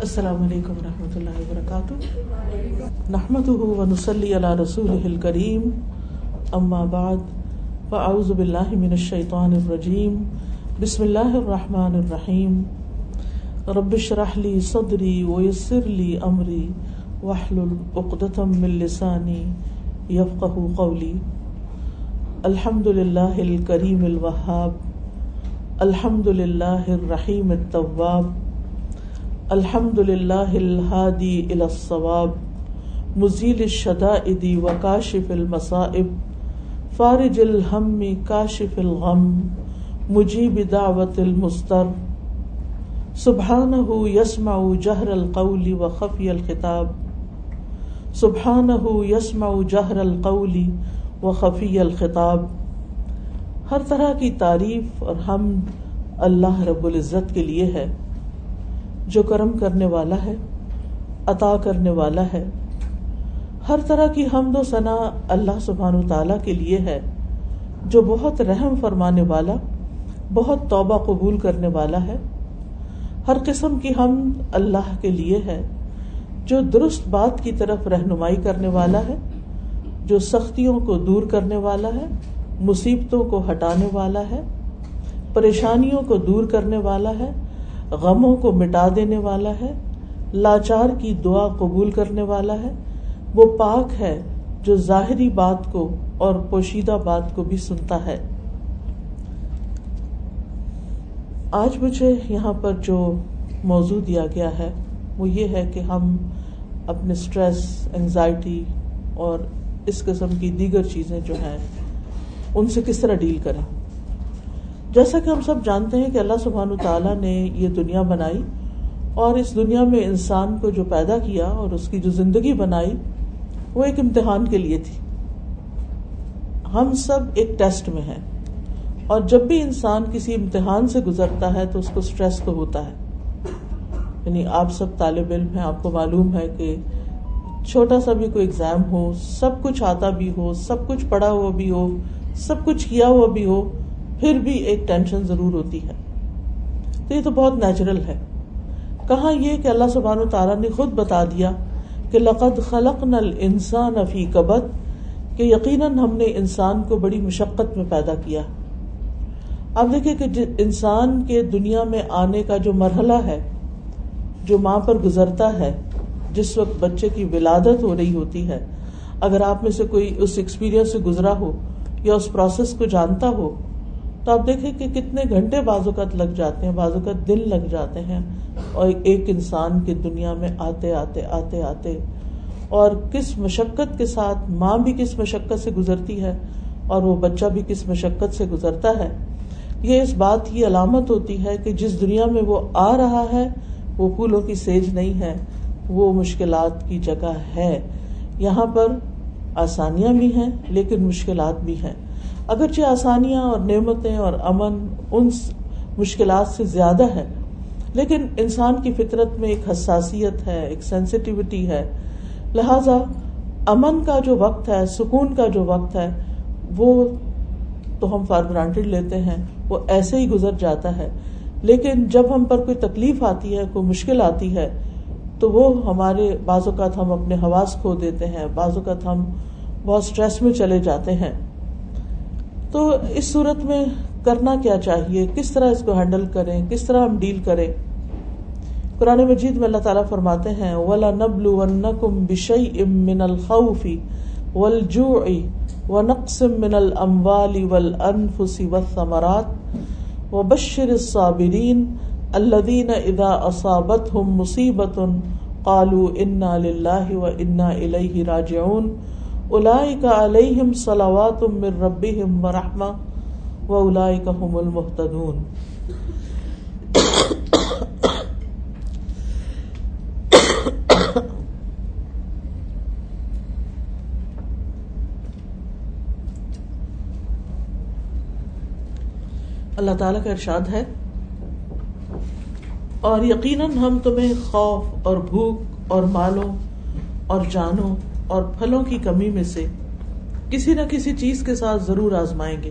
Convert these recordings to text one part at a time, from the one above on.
السلام علیکم و رحمۃ اللہ وبرکاتہ۔ نحمد ونسلی علی رسول الکریم۔ اما بعد، فاعوذ باللہ من الشیطان الرجیم۔ بسم اللہ الرحمن الرحیم۔ رب اشرح صدری ویسر لی امری۔ واحلل عقدۃ من لسانی یفقهوا قولی۔ الحمد للہ الکریم الوہاب۔ الحمد للہ الرحیم الطواب الحمد للہ الحادی الصواب، مزیل الشدائد وکاشف المصائب، فارج الہم کاشف الغم، مجیب دعوت المستر سبحانہ یسمع جہر القول و خفی الخطاب۔ سبحانہ یسمع جہر القول و خفی الخطاب۔ ہر طرح کی تعریف اور حمد اللہ رب العزت کے لیے ہے۔ جو کرم کرنے والا ہے، عطا کرنے والا ہے۔ ہر طرح کی حمد و ثنا اللہ سبحان و تعالیٰ کے لیے ہے، جو بہت رحم فرمانے والا، بہت توبہ قبول کرنے والا ہے۔ ہر قسم کی حمد اللہ کے لیے ہے، جو درست بات کی طرف رہنمائی کرنے والا ہے، جو سختیوں کو دور کرنے والا ہے، مصیبتوں کو ہٹانے والا ہے، پریشانیوں کو دور کرنے والا ہے غموں کو مٹا دینے والا ہے، لاچار کی دعا قبول کرنے والا ہے۔ وہ پاک ہے جو ظاہری بات کو اور پوشیدہ بات کو بھی سنتا ہے۔ آج مجھے یہاں پر جو موضوع دیا گیا ہے، وہ یہ ہے کہ ہم اپنے اسٹریس انگزائٹی اور اس قسم کی دیگر چیزیں جو ہیں، ان سے کس طرح ڈیل کریں؟ جیسا کہ ہم سب جانتے ہیں کہ اللہ سبحان تعالیٰ نے یہ دنیا بنائی اور اس دنیا میں انسان کو جو پیدا کیا اور اس کی جو زندگی بنائی وہ ایک امتحان کے لیے تھی۔ ہم سب ایک ٹیسٹ میں ہیں اور جب بھی انسان کسی امتحان سے گزرتا ہے تو اس کو اسٹریس تو ہوتا ہے۔ یعنی آپ سب طالب علم ہیں، آپ کو معلوم ہے کہ چھوٹا سا بھی کوئی ایگزام ہو، سب کچھ آتا بھی ہو، سب کچھ پڑھا ہوا بھی ہو، سب کچھ کیا ہوا بھی ہو پھر بھی ایک ٹینشن ضرور ہوتی ہے۔ تو یہ تو بہت نیچرل ہے۔ کہاں یہ کہ اللہ سبحان تعالیٰ نے خود بتا دیا کہ لقد خلق نل انسان افی کبت کہ یقیناً ہم نے انسان کو بڑی مشقت میں پیدا کیا۔ اب دیکھیں کہ انسان کے دنیا میں آنے کا جو مرحلہ ہے، جو ماں پر گزرتا ہے، جس وقت بچے کی ولادت ہو رہی ہوتی ہے، اگر آپ میں سے کوئی اس ایکسپیرئنس سے گزرا ہو یا اس پروسیس کو جانتا ہو تو آپ دیکھیں کہ کتنے گھنٹے بازوقت لگ جاتے ہیں بازوقت دن لگ جاتے ہیں اور ایک انسان کی دنیا میں آتے آتے آتے آتے اور کس مشقت کے ساتھ ماں بھی کس مشقت سے گزرتی ہے اور وہ بچہ بھی کس مشقت سے گزرتا ہے۔ یہ اس بات کی علامت ہوتی ہے کہ جس دنیا میں وہ آ رہا ہے، وہ پھولوں کی سیج نہیں ہے، وہ مشکلات کی جگہ ہے۔ یہاں پر آسانیاں بھی ہیں، لیکن مشکلات بھی ہیں۔ اگرچہ آسانیاں اور نعمتیں اور امن ان مشکلات سے زیادہ ہے، لیکن انسان کی فطرت میں ایک حساسیت ہے، ایک سینسٹیوٹی ہے۔ لہذا امن کا جو وقت ہے، سکون کا جو وقت ہے، وہ تو ہم فار گرانٹیڈ لیتے ہیں، وہ ایسے ہی گزر جاتا ہے۔ لیکن جب ہم پر کوئی تکلیف آتی ہے، کوئی مشکل آتی ہے، تو وہ ہمارے بعض اوقات ہم اپنے حواس کھو دیتے ہیں، بعض اوقات ہم بہت اسٹریس میں چلے جاتے ہیں۔ تو اس صورت میں کرنا کیا چاہیے؟ کس طرح اس کو ہینڈل کریں؟ کس طرح ہم ڈیل کریں؟ قرآن مجید میں اللہ تعالیٰ فرماتے ہیں، ولا نبل ونکم بشئی ام من الخوف والجوع ونقص من الاموال والانفس والثمرات وبشر الصابرین الذين اذا اصابتهم مصیبت قالوا انا للہ و انا الیہ راجعون اولائک علیہم صلوات من ربهم ورحمہ و اولائک هم المحتدون اللہ تعالیٰ کا ارشاد ہے اور یقیناً ہم تمہیں خوف اور بھوک اور مالوں اور جانوں اور پھلوں کی کمی میں سے کسی نہ کسی چیز کے ساتھ ضرور آزمائیں گے۔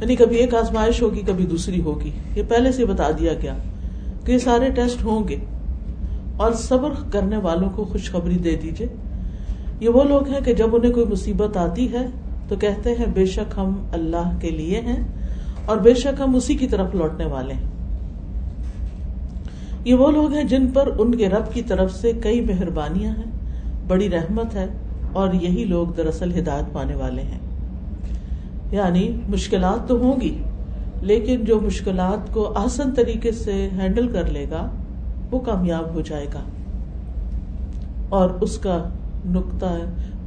یعنی کبھی ایک آزمائش ہوگی، کبھی دوسری ہوگی۔ یہ پہلے سے بتا دیا گیا کہ یہ سارے ٹیسٹ ہوں گے۔ اور صبر کرنے والوں کو خوشخبری دے دیجیے یہ وہ لوگ ہیں کہ جب انہیں کوئی مصیبت آتی ہے تو کہتے ہیں، بے شک ہم اللہ کے لیے ہیں اور بے شک ہم اسی کی طرف لوٹنے والے ہیں۔ یہ وہ لوگ ہیں جن پر ان کے رب کی طرف سے کئی مہربانیاں ہیں۔ بڑی رحمت ہے اور یہی لوگ دراصل ہدایت پانے والے ہیں۔ یعنی مشکلات تو ہوں گی، لیکن جو مشکلات کو آسن طریقے سے ہینڈل کر لے گا، وہ کامیاب ہو جائے گا۔ اور اس کا نقطہ،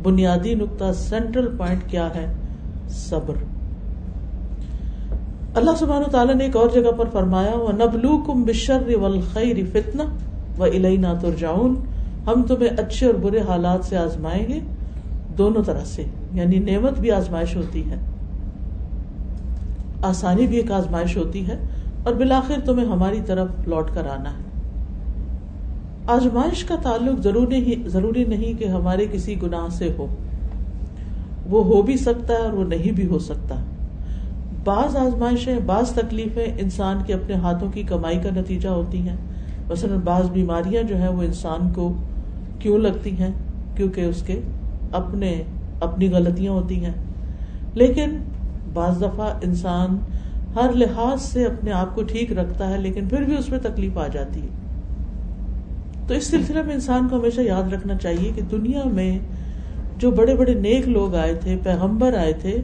بنیادی نقطہ سینٹرل پوائنٹ کیا ہے؟ صبر۔ اللہ سبحانہ تعالیٰ نے ایک اور جگہ پر فرمایا وہ نبلو کم بشر خیر فتنا و علینا ترجاؤن ہم تمہیں اچھے اور برے حالات سے آزمائیں گے، دونوں طرح سے یعنی نعمت بھی آزمائش ہوتی ہے۔ آسانی بھی ایک آزمائش ہوتی ہے، اور بالآخر تمہیں ہماری طرف لوٹ کر آنا ہے۔ آزمائش کا تعلق ضروری ضروری نہیں کہ ہمارے کسی گناہ سے ہو۔ وہ ہو بھی سکتا ہے اور وہ نہیں بھی ہو سکتا۔ بعض آزمائشیں، بعض تکلیفیں انسان کے اپنے ہاتھوں کی کمائی کا نتیجہ ہوتی ہیں۔ مثلاً بعض بیماریاں جو ہیں، وہ انسان کو کیوں لگتی ہیں؟ کیونکہ اس کے اپنے اپنی غلطیاں ہوتی ہیں۔ لیکن بعض دفعہ انسان ہر لحاظ سے اپنے آپ کو ٹھیک رکھتا ہے، لیکن پھر بھی اس میں تکلیف آ جاتی ہے۔ تو اس سلسلے میں انسان کو ہمیشہ یاد رکھنا چاہیے کہ دنیا میں جو بڑے بڑے نیک لوگ آئے تھے، پیغمبر آئے تھے،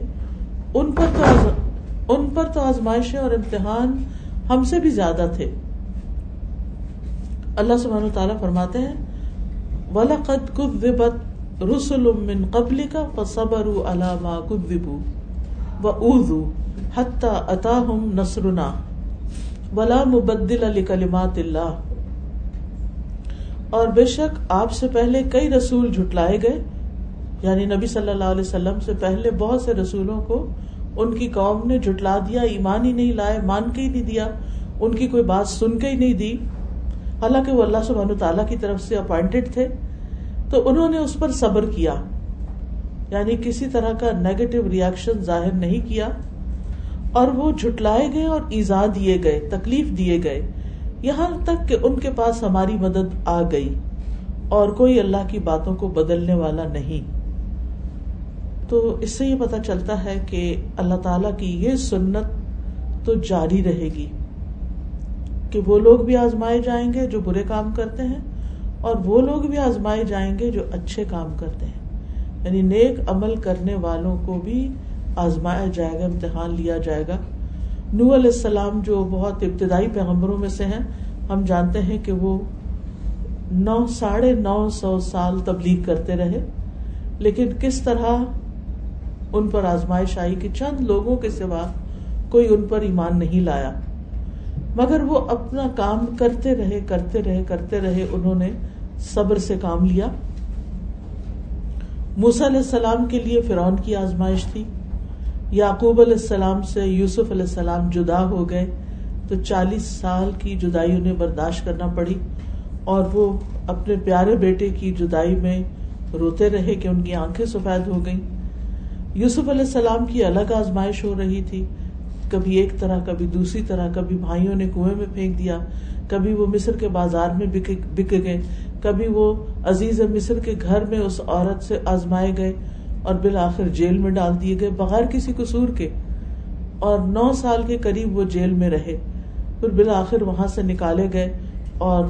ان پر تو ان پر تو آزمائشیں اور امتحان ہم سے بھی زیادہ تھے۔ اللہ سبحانہ تعالیٰ فرماتے ہیں وَلَقَدْ كُذِّبَتْ رُسُلٌ مِّن قَبْلِكَ فَصَبَرُوا عَلَى مَا كُذِّبُوا و حتى اتاهم نصرنا ولا مبدل لكلمات اللہ اور بے شک آپ سے پہلے کئی رسول جھٹلائے گئے یعنی نبی صلی اللہ علیہ وسلم سے پہلے بہت سے رسولوں کو ان کی قوم نے جھٹلا دیا، ایمان ہی نہیں لائے، مان کے ہی نہیں دیا، ان کی کوئی بات سن کے ہی نہیں دی۔ حالانکہ وہ اللہ سبحانہ تعالیٰ کی طرف سے اپوائنٹڈ تھے، تو انہوں نے اس پر صبر کیا۔ یعنی کسی طرح کا نیگیٹو ریئیکشن ظاہر نہیں کیا۔ اور وہ جھٹلائے گئے اور ایزا دیے گئے، تکلیف دیے گئے۔ یہاں تک کہ ان کے پاس ہماری مدد آ گئی۔ اور کوئی اللہ کی باتوں کو بدلنے والا نہیں۔ تو اس سے یہ پتا چلتا ہے کہ اللہ تعالی کی یہ سنت تو جاری رہے گی۔ کہ وہ لوگ بھی آزمائے جائیں گے جو برے کام کرتے ہیں اور وہ لوگ بھی آزمائے جائیں گے جو اچھے کام کرتے ہیں۔ یعنی نیک عمل کرنے والوں کو بھی آزمایا جائے گا، امتحان لیا جائے گا۔ نو علیہ السلام جو بہت ابتدائی پیغمبروں میں سے ہیں، ہم جانتے ہیں کہ وہ نو، ساڑھے نو سو سال تبلیغ کرتے رہے۔ لیکن کس طرح ان پر آزمائش آئی کہ چند لوگوں کے سوا کوئی ان پر ایمان نہیں لایا۔ مگر وہ اپنا کام کرتے رہے کرتے رہے کرتے رہے انہوں نے صبر سے کام لیا۔ موسیٰ علیہ السلام کے لیے فرعون کی آزمائش تھی۔ یعقوب علیہ السلام سے یوسف علیہ السلام جدا ہو گئے۔ تو چالیس سال کی جدائی انہیں برداشت کرنا پڑی اور وہ اپنے پیارے بیٹے کی جدائی میں روتے رہے کہ ان کی آنکھیں سفید ہو گئیں۔ یوسف علیہ السلام کی الگ آزمائش ہو رہی تھی۔ کبھی ایک طرح، کبھی دوسری طرح، کبھی بھائیوں نے کنویں میں پھینک دیا، کبھی وہ مصر کے بازار میں بک گئے، کبھی وہ عزیز مصر کے گھر میں اس عورت سے آزمائے گئے اور بالآخر جیل میں ڈال دیے گئے بغیر کسی قصور کے۔ اور نو سال کے قریب وہ جیل میں رہے، پھر بالآخر وہاں سے نکالے گئے اور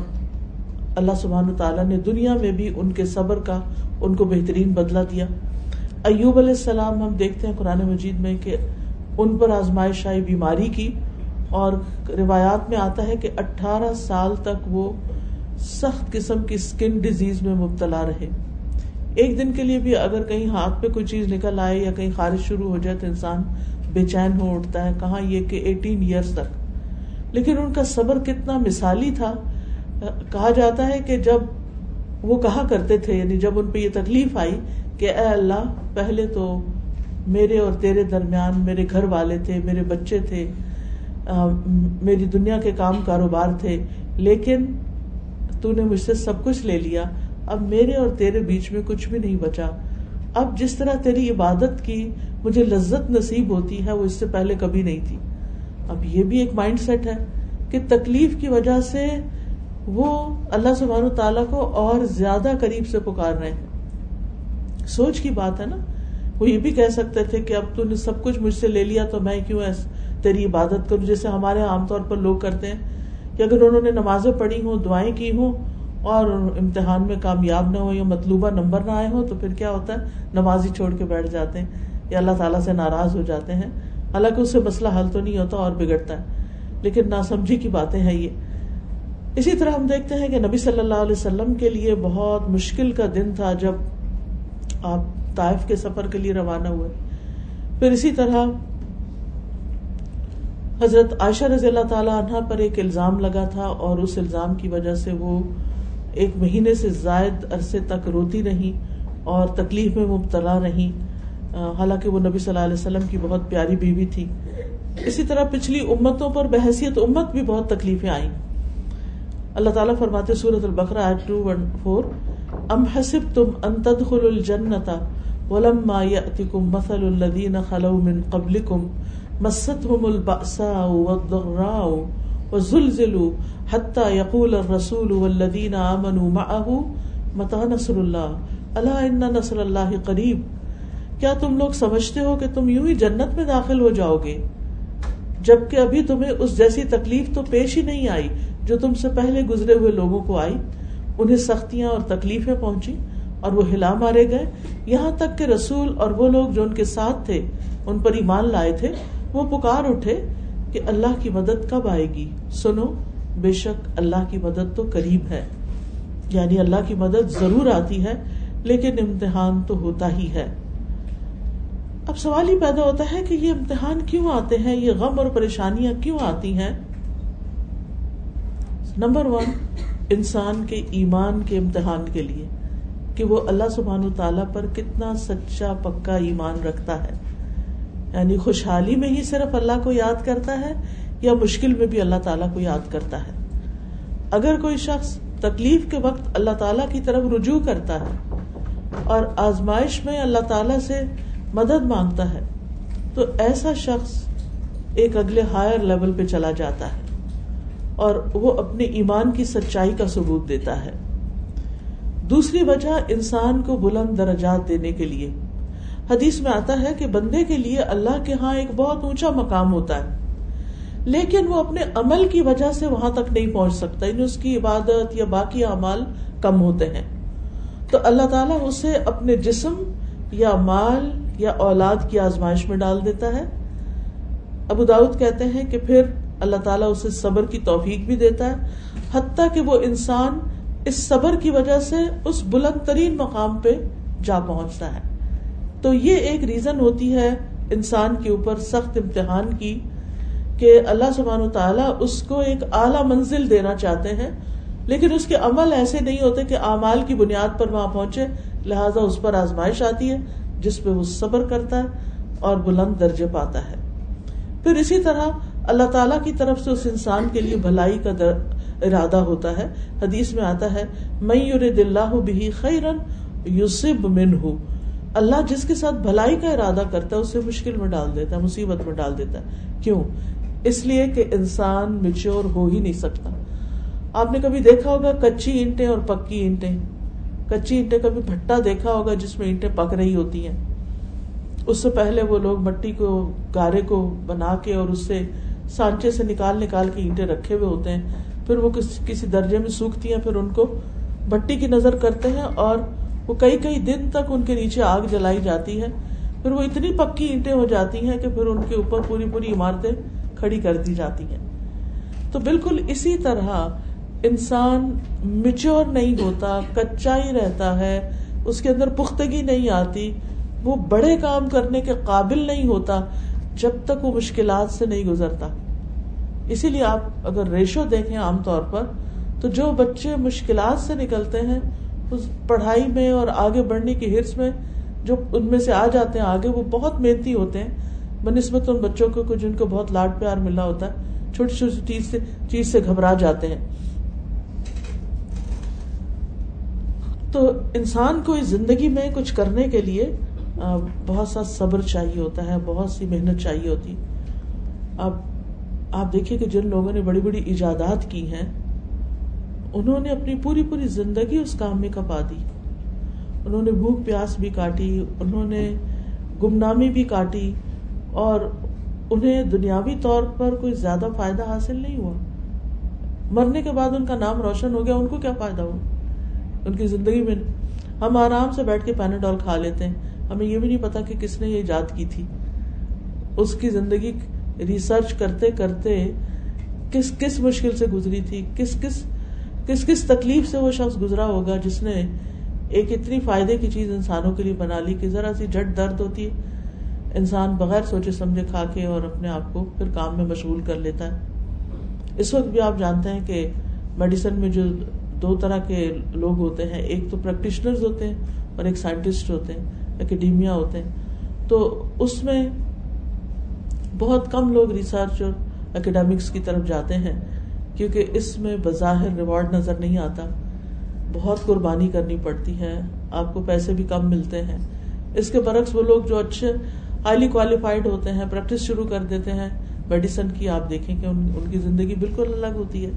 اللہ سبحان تعالیٰ نے دنیا میں بھی ان کے صبر کا، ان کو بہترین بدلا دیا۔ ایوب علیہ السلام، ہم دیکھتے ہیں قرآن مجید میں کہ ان پر آزمائش آئی، بیماری کی۔ اور روایات میں آتا ہے کہ اٹھارہ سال تک وہ سخت قسم کی اسکن ڈیزیز میں مبتلا رہے۔ ایک دن کے لیے بھی اگر کہیں ہاتھ پہ کوئی چیز نکل آئے یا کہیں خارش شروع ہو جائے تو انسان بے چین ہو اٹھتا ہے، کہاں یہ کہ ایٹین ایئرس تک۔ لیکن ان کا صبر کتنا مثالی تھا۔ کہا جاتا ہے کہ جب وہ کہا کرتے تھے یعنی جب ان پہ یہ تکلیف آئی کہ اے اللہ، پہلے تو میرے اور تیرے درمیان میرے گھر والے تھے، میرے بچے تھے میری دنیا کے کام کاروبار تھے، لیکن تو نے مجھ سے سب کچھ لے لیا۔ اب میرے اور تیرے بیچ میں کچھ بھی نہیں بچا۔ اب جس طرح تیری عبادت کی مجھے لذت نصیب ہوتی ہے، وہ اس سے پہلے کبھی نہیں تھی۔ اب یہ بھی ایک مائنڈ سیٹ ہے کہ تکلیف کی وجہ سے وہ اللہ سبحانہ تعالیٰ کو اور زیادہ قریب سے پکار رہے ہیں۔ سوچ کی بات ہے نا وہ یہ بھی کہہ سکتے تھے کہ اب تو نے سب کچھ مجھ سے لے لیا تو میں کیوں تیری عبادت کروں؟ جیسے ہمارے عام طور پر لوگ کرتے ہیں کہ اگر انہوں نے نمازیں پڑھی ہوں، دعائیں کی ہوں اور امتحان میں کامیاب نہ ہو یا مطلوبہ نمبر نہ آئے ہوں، تو پھر کیا ہوتا ہے؟ نماز ہی چھوڑ کے بیٹھ جاتے ہیں یا اللہ تعالیٰ سے ناراض ہو جاتے ہیں۔ حالانکہ اس سے مسئلہ حل تو نہیں ہوتا، اور بگڑتا ہے۔ لیکن ناسمجھی کی باتیں ہیں یہ۔ اسی طرح ہم دیکھتے ہیں کہ نبی صلی اللہ علیہ وسلم کے لیے بہت مشکل کا دن تھا جب آپ طائف کے سفر کے لیے روانہ ہوئے۔ پھر اسی طرح حضرت عائشہ رضی اللہ تعالی عنہ پر ایک الزام لگا تھا اور اس الزام کی وجہ سے وہ ایک مہینے سے زائد عرصے تک روتی رہی اور تکلیف میں مبتلا رہی۔ حالانکہ وہ نبی صلی اللہ علیہ وسلم کی بہت پیاری بیوی تھی۔ اسی طرح پچھلی امتوں پر بحثیت امت بھی بہت تکلیفیں آئیں۔ اللہ تعالیٰ فرماتے سورت البقرا ٹو ون فور ام حسب تم ان تدخل الجنت ولما يأتكم مثل الذين خلوا من قبلكم مستهم البأساء والضراء وزلزلوا حتى يقول الرسول والذين آمنوا معه متى نصر الله؟ الا ان نصر الله قریب کیا تم لوگ سمجھتے ہو کہ تم یوں ہی جنت میں داخل ہو جاؤ گے؟ جبکہ ابھی تمہیں اس جیسی تکلیف تو پیش ہی نہیں آئی جو تم سے پہلے گزرے ہوئے لوگوں کو آئی، انہیں سختیاں اور تکلیفیں پہنچی اور وہ ہلا مارے گئے۔ یہاں تک کہ رسول اور وہ لوگ جو ان کے ساتھ تھے، ان پر ایمان لائے تھے، وہ پکار اٹھے کہ اللہ کی مدد کب آئے گی۔ سنو، بے شک اللہ کی مدد تو قریب ہے۔ یعنی اللہ کی مدد ضرور آتی ہے، لیکن امتحان تو ہوتا ہی ہے۔ اب سوال ہی پیدا ہوتا ہے کہ یہ امتحان کیوں آتے ہیں؟ یہ غم اور پریشانیاں کیوں آتی ہیں؟ نمبر ون، انسان کے ایمان کے امتحان کے لیے۔ کہ وہ اللہ سبحان و تعالیٰ پر کتنا سچا پکا ایمان رکھتا ہے۔ یعنی خوشحالی میں ہی صرف اللہ کو یاد کرتا ہے یا مشکل میں بھی اللہ تعالیٰ کو یاد کرتا ہے۔ اگر کوئی شخص تکلیف کے وقت اللہ تعالیٰ کی طرف رجوع کرتا ہے اور آزمائش میں اللہ تعالیٰ سے مدد مانگتا ہے، تو ایسا شخص ایک اگلے ہائر لیول پہ چلا جاتا ہے اور وہ اپنے ایمان کی سچائی کا ثبوت دیتا ہے۔ دوسری وجہ انسان کو بلند درجات دینے کے لیے۔ حدیث میں آتا ہے کہ بندے کے لیے اللہ کے ہاں ایک بہت اونچا مقام ہوتا ہے، لیکن وہ اپنے عمل کی وجہ سے وہاں تک نہیں پہنچ سکتا یعنی اس کی عبادت یا باقی اعمال کم ہوتے ہیں۔ تو اللہ تعالیٰ اسے اپنے جسم یا مال یا اولاد کی آزمائش میں ڈال دیتا ہے۔ ابو داود کہتے ہیں کہ پھر اللہ تعالیٰ اسے صبر کی توفیق بھی دیتا ہے، حتیٰ کہ وہ انسان اس صبر کی وجہ سے اس بلند ترین مقام پہ جا پہنچتا ہے۔ تو یہ ایک ریزن ہوتی ہے انسان کے اوپر سخت امتحان کی کہ اللہ سبحان و تعالیٰ اس کو ایک اعلی منزل دینا چاہتے ہیں، لیکن اس کے عمل ایسے نہیں ہوتے کہ اعمال کی بنیاد پر وہاں پہنچے، لہٰذا اس پر آزمائش آتی ہے جس پہ وہ صبر کرتا ہے اور بلند درجے پاتا ہے۔ پھر اسی طرح اللہ تعالیٰ کی طرف سے اس انسان کے لیے بھلائی کا ارادہ ہوتا ہے۔ حدیث میں آتا ہے میں بھی خیرن یوسب من ہوں اللہ جس کے ساتھ بھلائی کا ارادہ کرتا ہے، اسے مشکل میں ڈال دیتا ہے، مصیبت میں ڈال دیتا ہے۔ کیوں؟ اس لیے کہ انسان میچور ہو ہی نہیں سکتا۔ آپ نے کبھی دیکھا ہوگا کچی اینٹیں اور پکی اینٹیں؟ کچی اینٹیں کبھی بھٹا دیکھا ہوگا جس میں اینٹیں پک رہی ہوتی ہیں؟ اس سے پہلے وہ لوگ مٹی کو، گارے کو بنا کے اور اس سے سانچے سے نکال نکال کے اینٹیں رکھے ہوئے ہوتے ہیں۔ پھر وہ کسی درجے میں سوکھتی ہیں، پھر ان کو بٹی کی نظر کرتے ہیں اور وہ کئی کئی دن تک ان کے نیچے آگ جلائی جاتی ہے۔ پھر وہ اتنی پکی اینٹیں ہو جاتی ہیں کہ پھر ان کے اوپر پوری پوری عمارتیں کھڑی کر دی جاتی ہیں۔ تو بالکل اسی طرح انسان میچور نہیں ہوتا، کچا ہی رہتا ہے، اس کے اندر پختگی نہیں آتی، وہ بڑے کام کرنے کے قابل نہیں ہوتا جب تک وہ مشکلات سے نہیں گزرتا۔ اسی لیے آپ اگر ریشو دیکھیں عام طور پر، تو جو بچے مشکلات سے نکلتے ہیں، اس پڑھائی میں اور آگے بڑھنے کی ہرس میں جو ان میں سے آ جاتے ہیں آگے، وہ بہت محنتی ہوتے ہیں۔ بہ نسبت ان بچوں کو جن کو بہت لاڈ پیار ملا ہوتا ہے، چھوٹی چھوٹی چیز سے چیز سے گھبرا جاتے ہیں۔ تو انسان کو اس زندگی میں کچھ کرنے کے لیے بہت سا صبر چاہیے ہوتا ہے، بہت سی محنت چاہیے ہوتی۔ اب آپ دیکھیے کہ جن لوگوں نے بڑی بڑی ایجادات کی ہیں، انہوں نے اپنی پوری پوری زندگی اس کام میں کپا دی۔ انہوں نے بھوک پیاس بھی کاٹی، انہوں نے گمنامی بھی کاٹی، اور انہیں دنیاوی طور پر کوئی زیادہ فائدہ حاصل نہیں ہوا۔ مرنے کے بعد ان کا نام روشن ہو گیا، ان کو کیا فائدہ ہوا؟ ان کی زندگی میں ہم آرام سے بیٹھ کے پیناڈول کھا لیتے ہیں۔ ہمیں یہ بھی نہیں پتا کہ کس نے یہ ایجاد کی تھی۔ اس کی زندگی ریسرچ کرتے کرتے کس کس مشکل سے گزری تھی، کس کس کس کس تکلیف سے وہ شخص گزرا ہوگا جس نے ایک اتنی فائدے کی چیز انسانوں کے لیے بنا لی کہ ذرا سی جھٹ درد ہوتی ہے، انسان بغیر سوچے سمجھے کھا کے اور اپنے آپ کو پھر کام میں مشغول کر لیتا ہے۔ اس وقت بھی آپ جانتے ہیں کہ میڈیسن میں جو دو طرح کے لوگ ہوتے ہیں، ایک تو پریکٹیشنرز ہوتے ہیں اور ایک سائنٹسٹ ہوتے ہیں اکیڈیمیا ہوتے ہیں۔ تو اس میں بہت کم لوگ ریسرچ اور اکیڈیمکس کی طرف جاتے ہیں، کیونکہ اس میں بظاہر ریوارڈ نظر نہیں آتا۔ بہت قربانی کرنی پڑتی ہے، آپ کو پیسے بھی کم ملتے ہیں۔ اس کے برعکس وہ لوگ جو اچھے ہائیلی کوالیفائڈ ہوتے ہیں پریکٹس شروع کر دیتے ہیں۔ میڈیسن کی آپ دیکھیں کہ ان ان کی زندگی بالکل الگ ہوتی ہے۔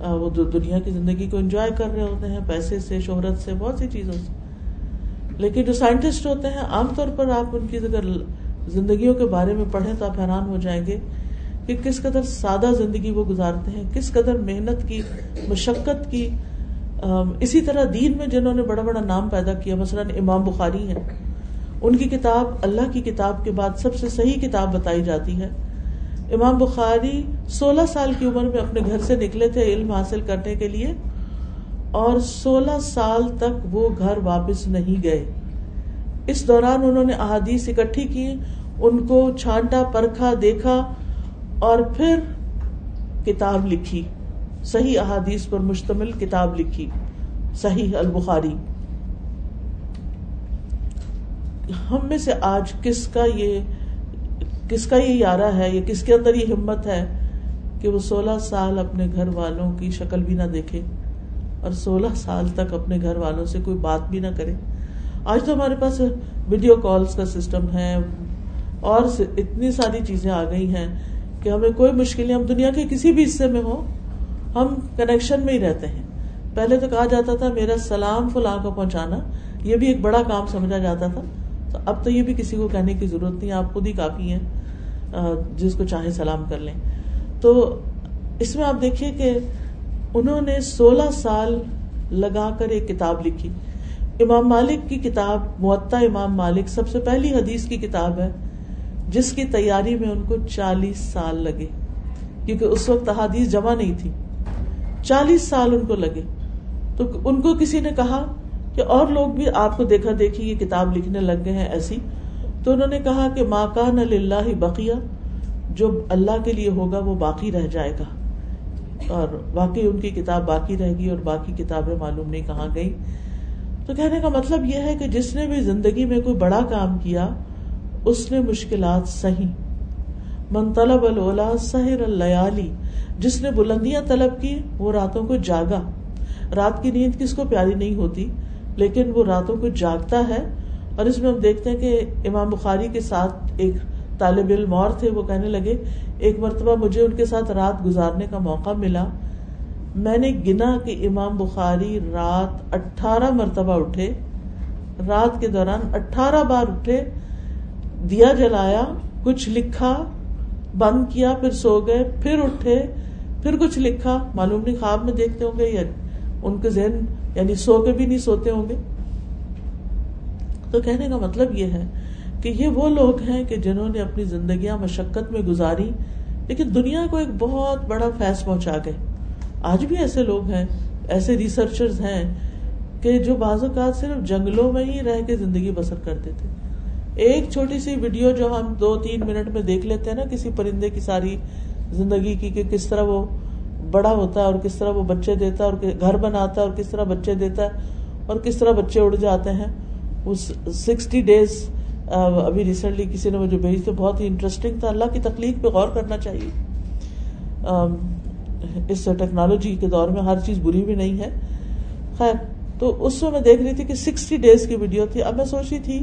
وہ دنیا کی زندگی کو انجوائے کر رہے ہوتے ہیں، پیسے سے، شہرت سے، بہت سی چیزوں سے۔ لیکن جو سائنٹسٹ ہوتے ہیں، عام طور پر آپ ان کی اگر زندگیوں کے بارے میں پڑھیں تو آپ حیران ہو جائیں گے کہ کس قدر سادہ زندگی وہ گزارتے ہیں، کس قدر محنت کی، مشقت کی۔ اسی طرح دین میں جنہوں نے بڑا بڑا نام پیدا کیا، مثلاً امام بخاری ہے ان کی کتاب، اللہ کی کتاب کے بعد سب سے صحیح کتاب بتائی جاتی ہے۔ امام بخاری سولہ سال کی عمر میں اپنے گھر سے نکلے تھے علم حاصل کرنے کے لیے اور سولہ سال تک وہ گھر واپس نہیں گئے۔ اس دوران انہوں نے احادیث اکٹھی کی، ان کو چھانٹا، پرکھا، دیکھا اور پھر کتاب لکھی۔ صحیح احادیث پر مشتمل کتاب لکھی۔ صحیح البخاری۔ ہم میں سے آج کس کا یہ، کس کا یہ یارہ ہے؟ یا کس کے اندر یہ ہمت ہے کہ وہ سولہ سال اپنے گھر والوں کی شکل بھی نہ دیکھے اور سولہ سال تک اپنے گھر والوں سے کوئی بات بھی نہ کرے؟ آج تو ہمارے پاس ویڈیو کالز کا سسٹم ہے اور اتنی ساری چیزیں آ گئی ہیں کہ ہمیں کوئی مشکل ہم دنیا کے کسی بھی حصے میں ہوں، ہم کنیکشن میں ہی رہتے ہیں۔ پہلے تو کہا جاتا تھا، میرا سلام فلاں کو پہنچانا، یہ بھی ایک بڑا کام سمجھا جاتا تھا۔ تو اب تو یہ بھی کسی کو کہنے کی ضرورت نہیں، آپ خود ہی کافی ہیں جس کو چاہے سلام کر لیں۔ تو اس میں آپ دیکھیے کہ انہوں نے سولہ سال لگا کر ایک کتاب لکھی۔ امام مالک کی کتاب معطا امام مالک سب سے پہلی حدیث کی کتاب ہے، جس کی تیاری میں ان کو چالیس سال لگے، کیونکہ اس وقت حدیث جمع نہیں تھی۔ چالیس سال ان کو لگے۔ تو ان کو کسی نے کہا کہ اور لوگ بھی آپ کو دیکھا دیکھی یہ کتاب لکھنے لگ گئے ہیں ایسی؟ تو انہوں نے کہا کہ ماں کا اللہ بقیہ، جو اللہ کے لیے ہوگا وہ باقی رہ جائے گا۔ اور باقی ان کی کتاب باقی رہ گئی اور باقی کتابیں معلوم نہیں کہاں گئی تو کہنے کا مطلب یہ ہے کہ جس نے بھی زندگی میں کوئی بڑا کام کیا، اس نے مشکلات سہی۔ من طلب الولا سہر اللیالی، جس نے بلندیاں طلب کی، وہ راتوں کو جاگا۔ رات کی نیند کس کو پیاری نہیں ہوتی، لیکن وہ راتوں کو جاگتا ہے۔ اور اس میں ہم دیکھتے ہیں کہ امام بخاری کے ساتھ ایک طالب علم اور تھے، وہ کہنے لگے، ایک مرتبہ مجھے ان کے ساتھ رات گزارنے کا موقع ملا۔ میں نے گنا کہ امام بخاری رات اٹھارہ مرتبہ اٹھے، رات کے دوران اٹھارہ بار اٹھے، دیا جلایا، کچھ لکھا، بند کیا، پھر سو گئے، پھر اٹھے، پھر کچھ لکھا، معلوم نہیں خواب میں دیکھتے ہوں گے یا ان کے ذہن یعنی سو کے بھی نہیں سوتے ہوں گے۔ تو کہنے کا مطلب یہ ہے کہ یہ وہ لوگ ہیں کہ جنہوں نے اپنی زندگیاں مشقت میں گزاری، لیکن دنیا کو ایک بہت بڑا فیص پہنچا گئے۔ آج بھی ایسے لوگ ہیں، ایسے ریسرچرز ہیں کہ جو بعض اوقات صرف جنگلوں میں ہی رہ کے زندگی بسر کرتے تھے ایک چھوٹی سی ویڈیو جو ہم دو تین منٹ میں دیکھ لیتے ہیں نا، کسی پرندے کی ساری زندگی کی کہ کس طرح وہ بڑا ہوتا ہے اور کس طرح وہ بچے دیتا ہے اور گھر بناتا ہے اور کس طرح بچے دیتا ہے اور کس طرح بچے اڑ جاتے ہیں۔ اس سکسٹی ڈیز ابھی ریسنٹلی کسی نے مجھے بھیج تو بہت ہی انٹرسٹنگ تھا۔ اللہ کی تکلیف پہ غور کرنا چاہیے۔ اس ٹیکنالوجی کے دور میں ہر چیز بری بھی نہیں ہے۔ خیر، تو اس میں میں دیکھ رہی تھی کہ سکسٹی ڈیز کی ویڈیو تھی۔ اب میں سوچ رہی تھی،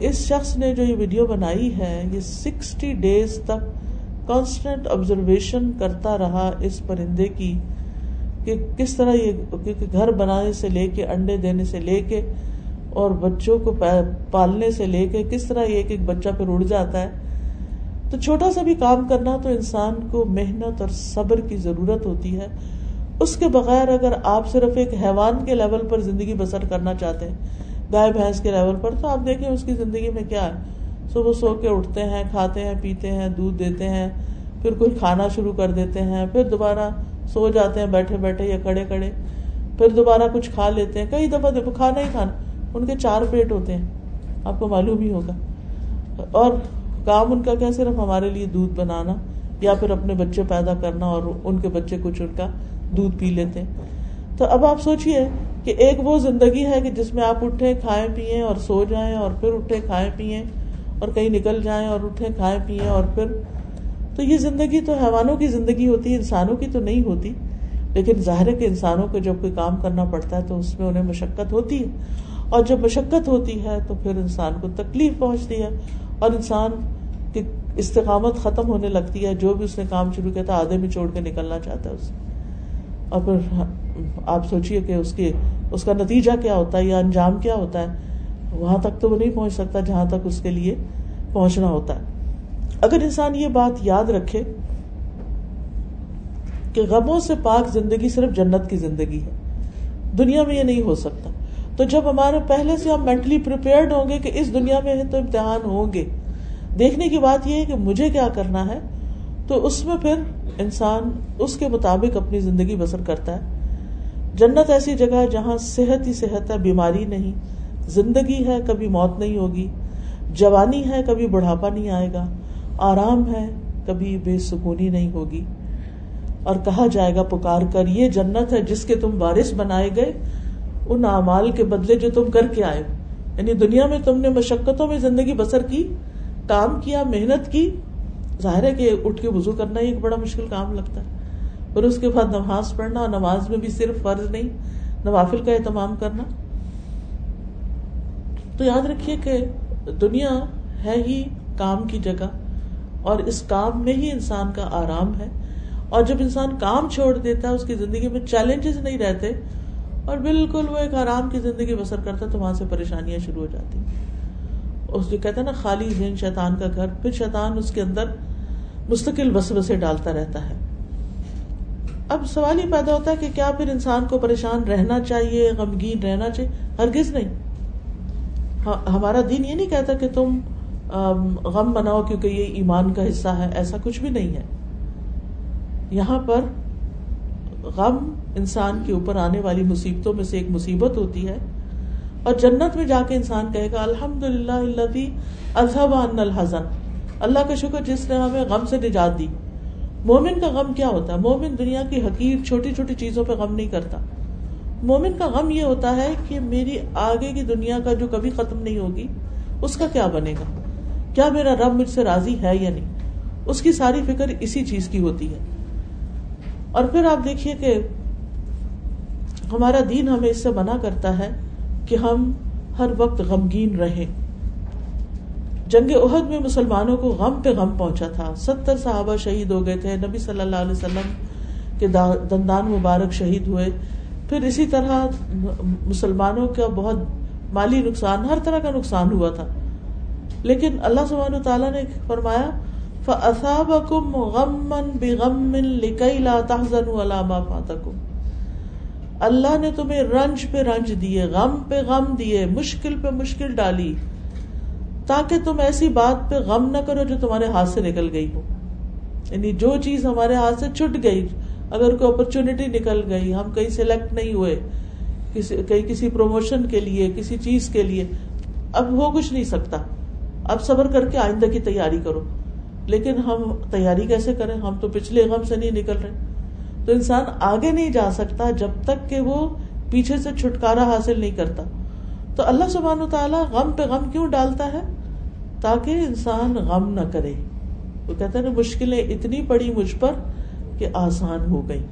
اس شخص نے جو یہ ویڈیو بنائی ہے، یہ سکسٹی ڈیز تک کانسٹنٹ آبزرویشن کرتا رہا اس پرندے کی کہ کس طرح یہ گھر بنانے سے لے کے انڈے دینے سے لے کے اور بچوں کو پالنے سے لے کے کس طرح ایک ایک بچہ پھر اڑ جاتا ہے۔ تو چھوٹا سا بھی کام کرنا تو انسان کو محنت اور صبر کی ضرورت ہوتی ہے۔ اس کے بغیر اگر آپ صرف ایک حیوان کے لیول پر زندگی بسر کرنا چاہتے ہیں، گائے، بھینس کے لیول پر، تو آپ دیکھیں اس کی زندگی میں کیا ہے۔ صبح سو کے اٹھتے ہیں، کھاتے ہیں، پیتے ہیں، دودھ دیتے ہیں، پھر کوئی کھانا شروع کر دیتے ہیں، پھر دوبارہ سو جاتے ہیں، بیٹھے بیٹھے یا کھڑے کھڑے، پھر دوبارہ کچھ کھا لیتے ہیں۔ کئی دفعہ کھانا ہی کھانا، ان کے چار پیٹ ہوتے ہیں، آپ کو معلوم ہی ہوگا۔ اور کام ان کا کیا؟ صرف ہمارے لیے دودھ بنانا یا پھر اپنے بچے پیدا کرنا اور ان کے بچے کچھ ان کا دودھ پی لیتے ہیں۔ تو اب آپ سوچیے کہ ایک وہ زندگی ہے کہ جس میں آپ اٹھے کھائیں پیئیں اور سو جائیں اور پھر اٹھے کھائیں پیئیں اور کہیں نکل جائیں اور اٹھے کھائیں پیئیں اور پھر۔ تو یہ زندگی تو حیوانوں کی زندگی ہوتی ہے، انسانوں کی تو نہیں ہوتی، لیکن ظاہر ہے کہ انسانوں کو جب کوئی کام کرنا پڑتا ہے تو اس میں انہیں مشقت ہوتی ہے۔ اور جب مشقت ہوتی ہے تو پھر انسان کو تکلیف پہنچتی ہے۔ اور انسان کی استقامت ختم ہونے لگتی ہے، جو بھی اس نے کام شروع کیا تھا، آدھے میں چھوڑ کے نکلنا چاہتا ہے اسے اور پھر آپ سوچیے کہ اس کے اس کا نتیجہ کیا ہوتا ہے یا انجام کیا ہوتا ہے؟ وہاں تک تو وہ نہیں پہنچ سکتا جہاں تک اس کے لیے پہنچنا ہوتا ہے۔ اگر انسان یہ بات یاد رکھے کہ غموں سے پاک زندگی صرف جنت کی زندگی ہے، دنیا میں یہ نہیں ہو سکتا۔ تو جب ہمارے پہلے سے ہم مینٹلی پریپیئرڈ ہوں گے کہ اس دنیا میں تو امتحان ہوں گے، دیکھنے کی بات یہ ہے کہ مجھے کیا کرنا ہے، تو اس میں پھر انسان اس کے مطابق اپنی زندگی بسر کرتا ہے۔ جنت ایسی جگہ ہے جہاں صحت ہی صحت ہے، بیماری نہیں۔ زندگی ہے، کبھی موت نہیں ہوگی۔ جوانی ہے، کبھی بڑھاپا نہیں آئے گا۔ آرام ہے، کبھی بے سکونی نہیں ہوگی۔ اور کہا جائے گا، پکار کر، یہ جنت ہے جس کے تم بارش بنائے گئے۔ ان اعمال کے بدلے جو تم کر کے آئے یعنی دنیا میں تم نے مشقتوں میں زندگی بسر کی، کام کیا، محنت کی۔ ظاہر ہے کہ اٹھ کے وضو کرنا ہی ایک بڑا مشکل کام لگتا ہے۔ اور اس کے بعد نماز پڑھنا اور نماز میں بھی صرف فرض نہیں، نوافل کا اہتمام کرنا۔ تو یاد رکھیے کہ دنیا ہے ہی کام کی جگہ، اور اس کام میں ہی انسان کا آرام ہے۔ اور جب انسان کام چھوڑ دیتا ہے، اس کی زندگی میں چیلنجز نہیں رہتے اور بالکل وہ ایک آرام کی زندگی بسر کرتا تو وہاں سے پریشانیاں شروع ہو جاتی۔ اس جو کہتا ہے نا، خالی ذہن شیطان کا گھر، پھر شیطان اس کے اندر مستقل بس بسے ڈالتا رہتا ہے۔ اب سوال ہی پیدا ہوتا ہے کہ کیا پھر انسان کو پریشان رہنا چاہیے، غمگین رہنا چاہیے؟ ہرگز نہیں۔ ہمارا دین یہ نہیں کہتا کہ تم غم بناؤ کیونکہ یہ ایمان کا حصہ ہے، ایسا کچھ بھی نہیں ہے۔ یہاں پر غم انسان کے اوپر آنے والی مصیبتوں میں سے ایک مصیبت ہوتی ہے اور جنت میں جا کے انسان کہے گا الحمد للہ اللہ الحزن۔ اللہ کا شکر جس نے ہمیں غم سے نجات دی۔ مومن کا غم کیا ہوتا ہے؟ مومن دنیا کی حقیق چھوٹی چھوٹی چیزوں پہ غم نہیں کرتا۔ مومن کا غم یہ ہوتا ہے کہ میری آگے کی دنیا کا جو کبھی ختم نہیں ہوگی، اس کا کیا بنے گا؟ کیا میرا رب مجھ سے راضی ہے یا نہیں؟ اس کی ساری فکر اسی چیز کی ہوتی ہے۔ اور پھر آپ دیکھیے کہ ہمارا دین ہمیں اس سے منع کرتا ہے کہ ہم ہر وقت غمگین رہیں۔ جنگ عہد میں مسلمانوں کو غم پہ غم پہنچا تھا۔ ستر صحابہ شہید ہو گئے تھے۔ نبی صلی اللہ علیہ وسلم کے دندان مبارک شہید ہوئے۔ پھر اسی طرح مسلمانوں کا بہت مالی نقصان، ہر طرح کا نقصان ہوا تھا۔ لیکن اللہ سبحانہ تعالیٰ نے فرمایا فَأَثَابَكُمْ غَمًّا بِغَمٍّ لِكَيْ لَا تَحْزَنُوا عَلَى مَا فَاتَكُمْ۔ اللہ نے تمہیں رنج پہ رنج دیے، غم پہ غم دیے، مشکل پہ مشکل ڈالی۔ تاکہ تم ایسی بات پہ غم نہ کرو جو تمہارے ہاتھ سے نکل گئی ہو۔ یعنی جو چیز ہمارے ہاتھ سے چھٹ گئی، اگر کوئی اپرچونٹی نکل گئی، ہم کہیں سلیکٹ نہیں ہوئے، کسی، کہیں کسی پروموشن کے لیے، کسی چیز کے لیے، اب ہو کچھ نہیں سکتا۔ اب صبر کر کے آئندہ کی تیاری کرو۔ لیکن ہم تیاری کیسے کریں؟ ہم تو پچھلے غم سے نہیں نکل رہے۔ تو انسان آگے نہیں جا سکتا جب تک کہ وہ پیچھے سے چھٹکارا حاصل نہیں کرتا۔ تو اللہ سبحانہ تعالیٰ غم پہ غم کیوں ڈالتا ہے؟ تاکہ انسان غم نہ کرے۔ وہ کہتے ہیں مشکلیں اتنی پڑی مجھ پر کہ آسان ہو گئی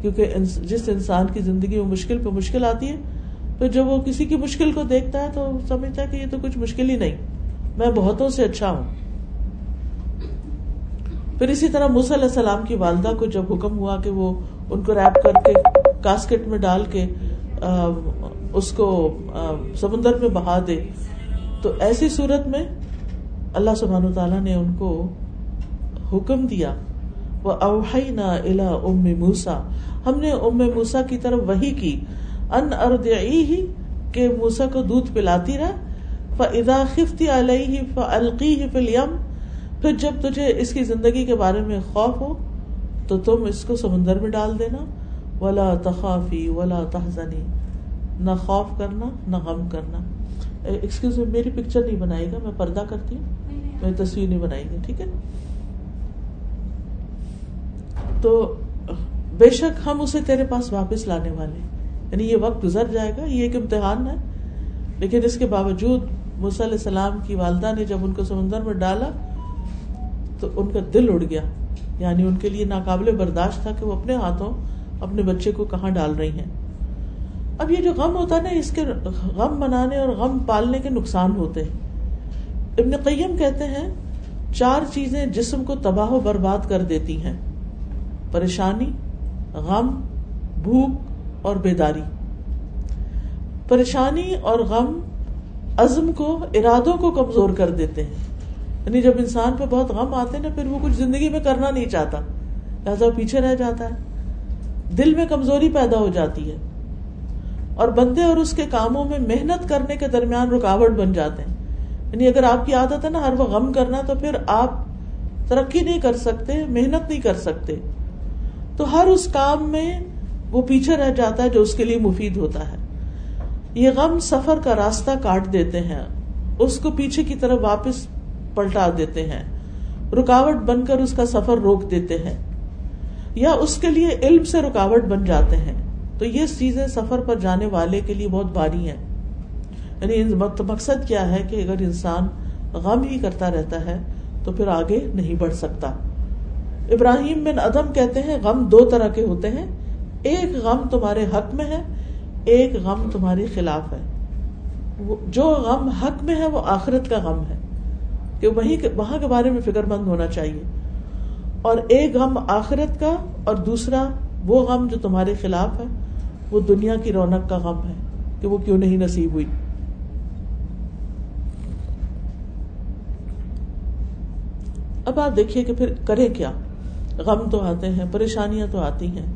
کیونکہ جس انسان کی زندگی میں مشکل پہ مشکل آتی ہے تو جب وہ کسی کی مشکل کو دیکھتا ہے تو سمجھتا ہے کہ یہ تو کچھ مشکل ہی نہیں۔ میں بہتوں سے اچھا ہوں۔ پھر اسی طرح علیہ السلام کی والدہ کو جب حکم ہوا کہ وہ ان کو ریپ کر کے کاسکٹ میں ڈال کے اس کو سمندر میں بہا دے، تو ایسی صورت میں اللہ سبحان تعالیٰ نے ان کو حکم دیا وہ اوہائی نہ الا ام موسا ہم نے ام موسا کی طرف وہی کی ان ارد ہی کہ موسا کو دودھ پلاتی رہ فدا خفتی علیہ فلقی فلیم پھر جب تجھے اس کی زندگی کے بارے میں خوف ہو تو تم اس کو سمندر میں ڈال دینا۔ ولا تخافی ولا تحزنی نہ خوف کرنا نہ غم کرنا۔ ایکسکیوز میری پکچر نہیں بنائے گا میں پردہ کرتی ہوں۔ میری تصویر نہیں بنائی گی ٹھیک ہے؟ تو بے شک ہم اسے تیرے پاس واپس لانے والے یعنی یہ وقت گزر جائے گا یہ ایک امتحان ہے۔ لیکن اس کے باوجود علیہ السلام کی والدہ نے جب ان کو سمندر میں ڈالا تو ان کا دل اڑ گیا۔ یعنی ان کے لیے ناقابل برداشت تھا کہ وہ اپنے ہاتھوں اپنے بچے کو کہاں ڈال رہی ہیں۔ اب یہ جو غم ہوتا ہے نا، اس کے غم بنانے اور غم پالنے کے نقصان ہوتے ہیں۔ ابن قیم کہتے ہیں، چار چیزیں جسم کو تباہ و برباد کر دیتی ہیں۔ پریشانی، غم، بھوک اور بیداری۔ پریشانی اور غم عزم کو، ارادوں کو کمزور کر دیتے ہیں۔ یعنی جب انسان پہ بہت غم آتے نا، پھر وہ کچھ زندگی میں کرنا نہیں چاہتا۔ لہٰذا پیچھے رہ جاتا ہے۔ دل میں کمزوری پیدا ہو جاتی ہے۔ اور بندے اور اس کے کاموں میں محنت کرنے کے درمیان رکاوٹ بن جاتے ہیں۔ یعنی اگر آپ کی عادت ہے نا، ہر وہ غم کرنا، تو پھر آپ ترقی نہیں کر سکتے، محنت نہیں کر سکتے۔ تو ہر اس کام میں وہ پیچھے رہ جاتا ہے جو اس کے لیے مفید ہوتا ہے۔ یہ غم سفر کا راستہ کاٹ دیتے ہیں۔ اس کو پیچھے کی طرف واپس پلٹا دیتے ہیں۔ رکاوٹ بن کر اس کا سفر روک دیتے ہیں۔ یا اس کے لیے علم سے رکاوٹ بن جاتے ہیں۔ تو یہ چیزیں سفر پر جانے والے کے لیے بہت باری ہیں۔ یعنی مقصد کیا ہے کہ اگر انسان غم ہی کرتا رہتا ہے تو پھر آگے نہیں بڑھ سکتا۔ ابراہیم بن ادم کہتے ہیں، غم دو طرح کے ہوتے ہیں۔ ایک غم تمہارے حق میں ہے، ایک غم تمہارے خلاف ہے۔ جو غم حق میں ہے، وہ آخرت کا غم ہے۔ کہ وہیں وہاں کے بارے میں فکر مند ہونا چاہیے۔ اور ایک غم آخرت کا اور دوسرا وہ غم جو تمہارے خلاف ہے، وہ دنیا کی رونق کا غم ہے کہ وہ کیوں نہیں نصیب ہوئی۔ اب آپ دیکھیے کہ پھر کرے کیا۔ غم تو آتے ہیں، پریشانیاں تو آتی ہیں۔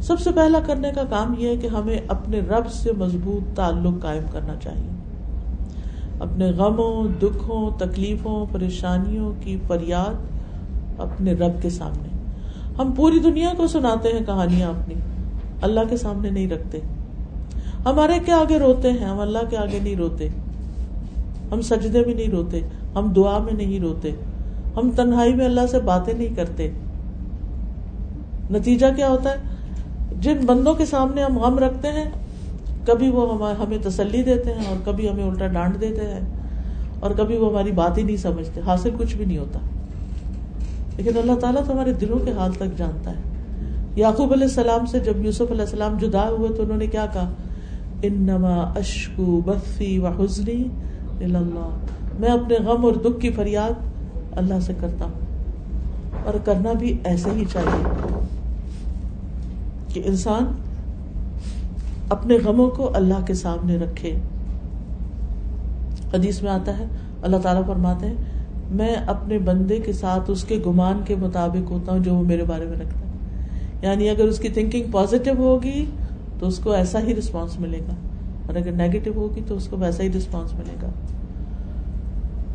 سب سے پہلا کرنے کا کام یہ ہے کہ ہمیں اپنے رب سے مضبوط تعلق قائم کرنا چاہیے۔ اپنے غموں، دکھوں، تکلیفوں، پریشانیوں کی فریاد اپنے رب کے سامنے۔ ہم پوری دنیا کو سناتے ہیں کہانیاں اپنی، اللہ کے سامنے نہیں رکھتے۔ ہمارے کے آگے روتے ہیں؟ ہم اللہ کے آگے نہیں روتے۔ ہم سجدے میں نہیں روتے، ہم دعا میں نہیں روتے۔ ہم تنہائی میں اللہ سے باتیں نہیں کرتے۔ نتیجہ کیا ہوتا ہے؟ جن بندوں کے سامنے ہم غم رکھتے ہیں کبھی وہ ہمیں تسلی دیتے ہیں اور کبھی ہمیں الٹا ڈانٹ دیتے ہیں اور کبھی وہ ہماری بات ہی نہیں سمجھتے، حاصل کچھ بھی نہیں ہوتا۔ لیکن اللہ تعالیٰ تو ہمارے دلوں کے حال تک جانتا ہے۔ یعقوب علیہ السلام سے جب یوسف علیہ السلام جدا ہوئے تو انہوں نے کیا کہا؟ انما اشکو بفی و حسنی اللہ میں اپنے غم اور دکھ کی فریاد اللہ سے کرتا ہوں۔ اور کرنا بھی ایسے ہی چاہیے کہ انسان اپنے غموں کو اللہ کے سامنے رکھے۔ حدیث میں آتا ہے، اللہ تعالیٰ فرماتے ہیں، میں اپنے بندے کے ساتھ اس کے گمان کے مطابق ہوتا ہوں جو وہ میرے بارے میں رکھتا ہے۔ یعنی اگر اس کی تھنکنگ پازیٹو ہوگی تو اس کو ایسا ہی رسپانس ملے گا۔ اور اگر نیگیٹو ہوگی تو اس کو ویسا ہی رسپانس ملے گا۔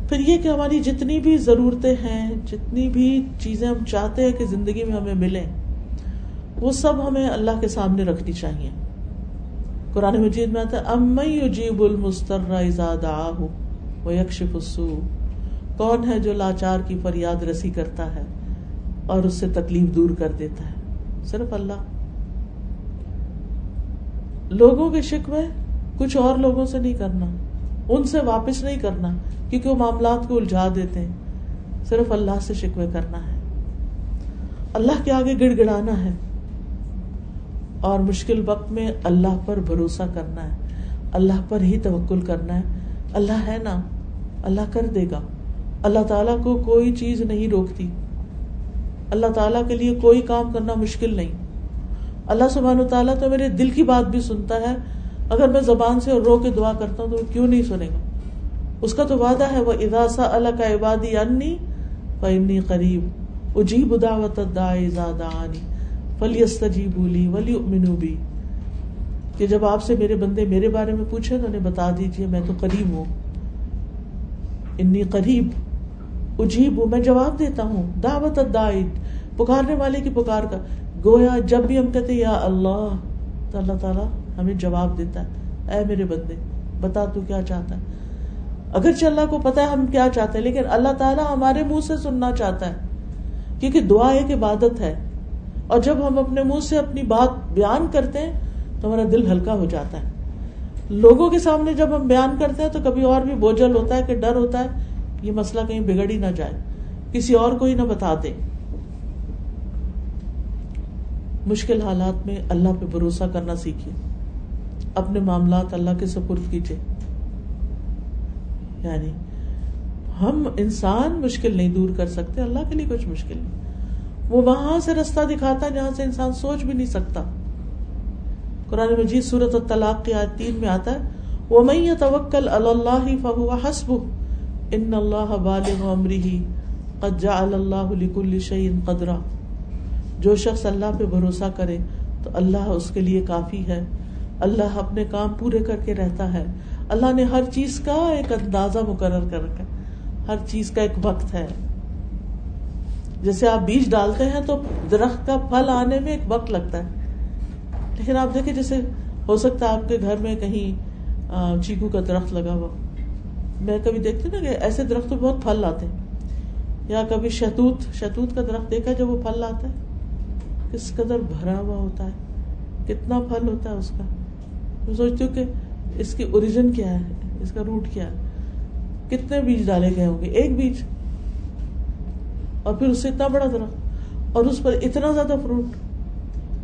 پھر یہ کہ ہماری جتنی بھی ضرورتیں ہیں، جتنی بھی چیزیں ہم چاہتے ہیں کہ زندگی میں ہمیں ملیں، وہ سب ہمیں اللہ کے سامنے رکھنی چاہیے۔ قرآن مجید میں آتا ہے امئی المستر وہ یکشف السوء۔ کون ہے جو لاچار کی فریاد رسی کرتا ہے اور اس سے تکلیف دور کر دیتا ہے؟ صرف اللہ۔ لوگوں کے شکوے کچھ اور لوگوں سے نہیں کرنا، ان سے واپس نہیں کرنا، کیونکہ وہ معاملات کو الجھا دیتے ہیں۔ صرف اللہ سے شکوے کرنا ہے۔ اللہ کے آگے گڑ گڑانا ہے۔ اور مشکل وقت میں اللہ پر بھروسہ کرنا ہے۔ اللہ پر ہی توکل کرنا ہے۔ اللہ ہے نا۔ اللہ کر دے گا۔ اللہ تعالیٰ کو کوئی چیز نہیں روکتی۔ اللہ تعالیٰ کے لیے کوئی کام کرنا مشکل نہیں۔ اللہ سبحان و تعالیٰ تو میرے دل کی بات بھی سنتا ہے۔ اگر میں زبان سے رو کے دعا کرتا ہوں تو کیوں نہیں سنے گا؟ اس کا تو وعدہ ہے وہ اداسا اللہ کا عبادی انی فنی قریب اجیب دعوت دانی فلی بولی ولی منوبی کہ جب آپ سے میرے بندے میرے بارے میں پوچھے تو انہیں بتا دیجیے میں تو قریب ہوں۔ انی قریب، اجیب ہوں، میں جواب دیتا ہوں۔ دعوت پکارنے والے کی پکار کا۔ گویا جب بھی ہم کہتے یا اللہ، تو اللہ تعالیٰ ہمیں جواب دیتا ہے۔ اے میرے بندے، بتا تو کیا چاہتا ہے۔ اگرچہ اللہ کو پتا ہے ہم کیا چاہتے ہیں، لیکن اللہ تعالیٰ ہمارے منہ سے سننا چاہتا ہے، کیونکہ دعا ایک عبادت ہے۔ اور جب ہم اپنے منہ سے اپنی بات بیان کرتے ہیں تو ہمارا دل ہلکا ہو جاتا ہے۔ لوگوں کے سامنے جب ہم بیان کرتے ہیں تو کبھی اور بھی بوجھل ہوتا ہے کہ ڈر ہوتا ہے یہ مسئلہ کہیں بگڑ ہی نہ جائے۔ کسی اور کو ہی نہ بتا دے۔ مشکل حالات میں اللہ پہ بھروسہ کرنا سیکھیے۔ اپنے معاملات اللہ کے سپرد کیجیے۔ یعنی ہم انسان مشکل نہیں دور کر سکتے، اللہ کے لیے کچھ مشکل نہیں۔ وہ وہاں سے رستہ دکھاتا ہے جہاں سے انسان سوچ بھی نہیں سکتا۔ قرآن مجید صورت الطلاق کی آیت تین میں آتا ہے وہ میں توکل اللہ فہو حسب ان اللہ بالغ امرہ قد جعل اللہ لكل شيء قدرا۔ جو شخص اللہ پہ بھروسہ کرے تو اللہ اس کے لیے کافی ہے۔ اللہ اپنے کام پورے کر کے رہتا ہے۔ اللہ نے ہر چیز کا ایک اندازہ مقرر کر رکھا ہر چیز کا ایک وقت ہے۔ جیسے آپ بیج ڈالتے ہیں تو درخت کا پھل آنے میں ایک وقت لگتا ہے۔ لیکن آپ دیکھیں جیسے ہو سکتا ہے آپ کے گھر میں کہیں چیکو کا درخت لگا ہوا۔ میں کبھی دیکھتی نا کہ ایسے درخت بہت پھل لاتے ہیں۔ یا کبھی شہتوت شہتوت کا درخت دیکھا جب وہ پھل لاتا ہے؟ کس قدر بھرا ہوا ہوتا ہے۔ کتنا پھل ہوتا ہے اس کا۔ میں سوچتی ہوں کہ اس کی اوریجن کیا ہے؟ اس کا روٹ کیا ہے؟ کتنے بیج ڈالے گئے ہوں گے؟ ایک بیج۔ اور پھر اس سے اتنا بڑا درخت اور اس پر اتنا زیادہ فروٹ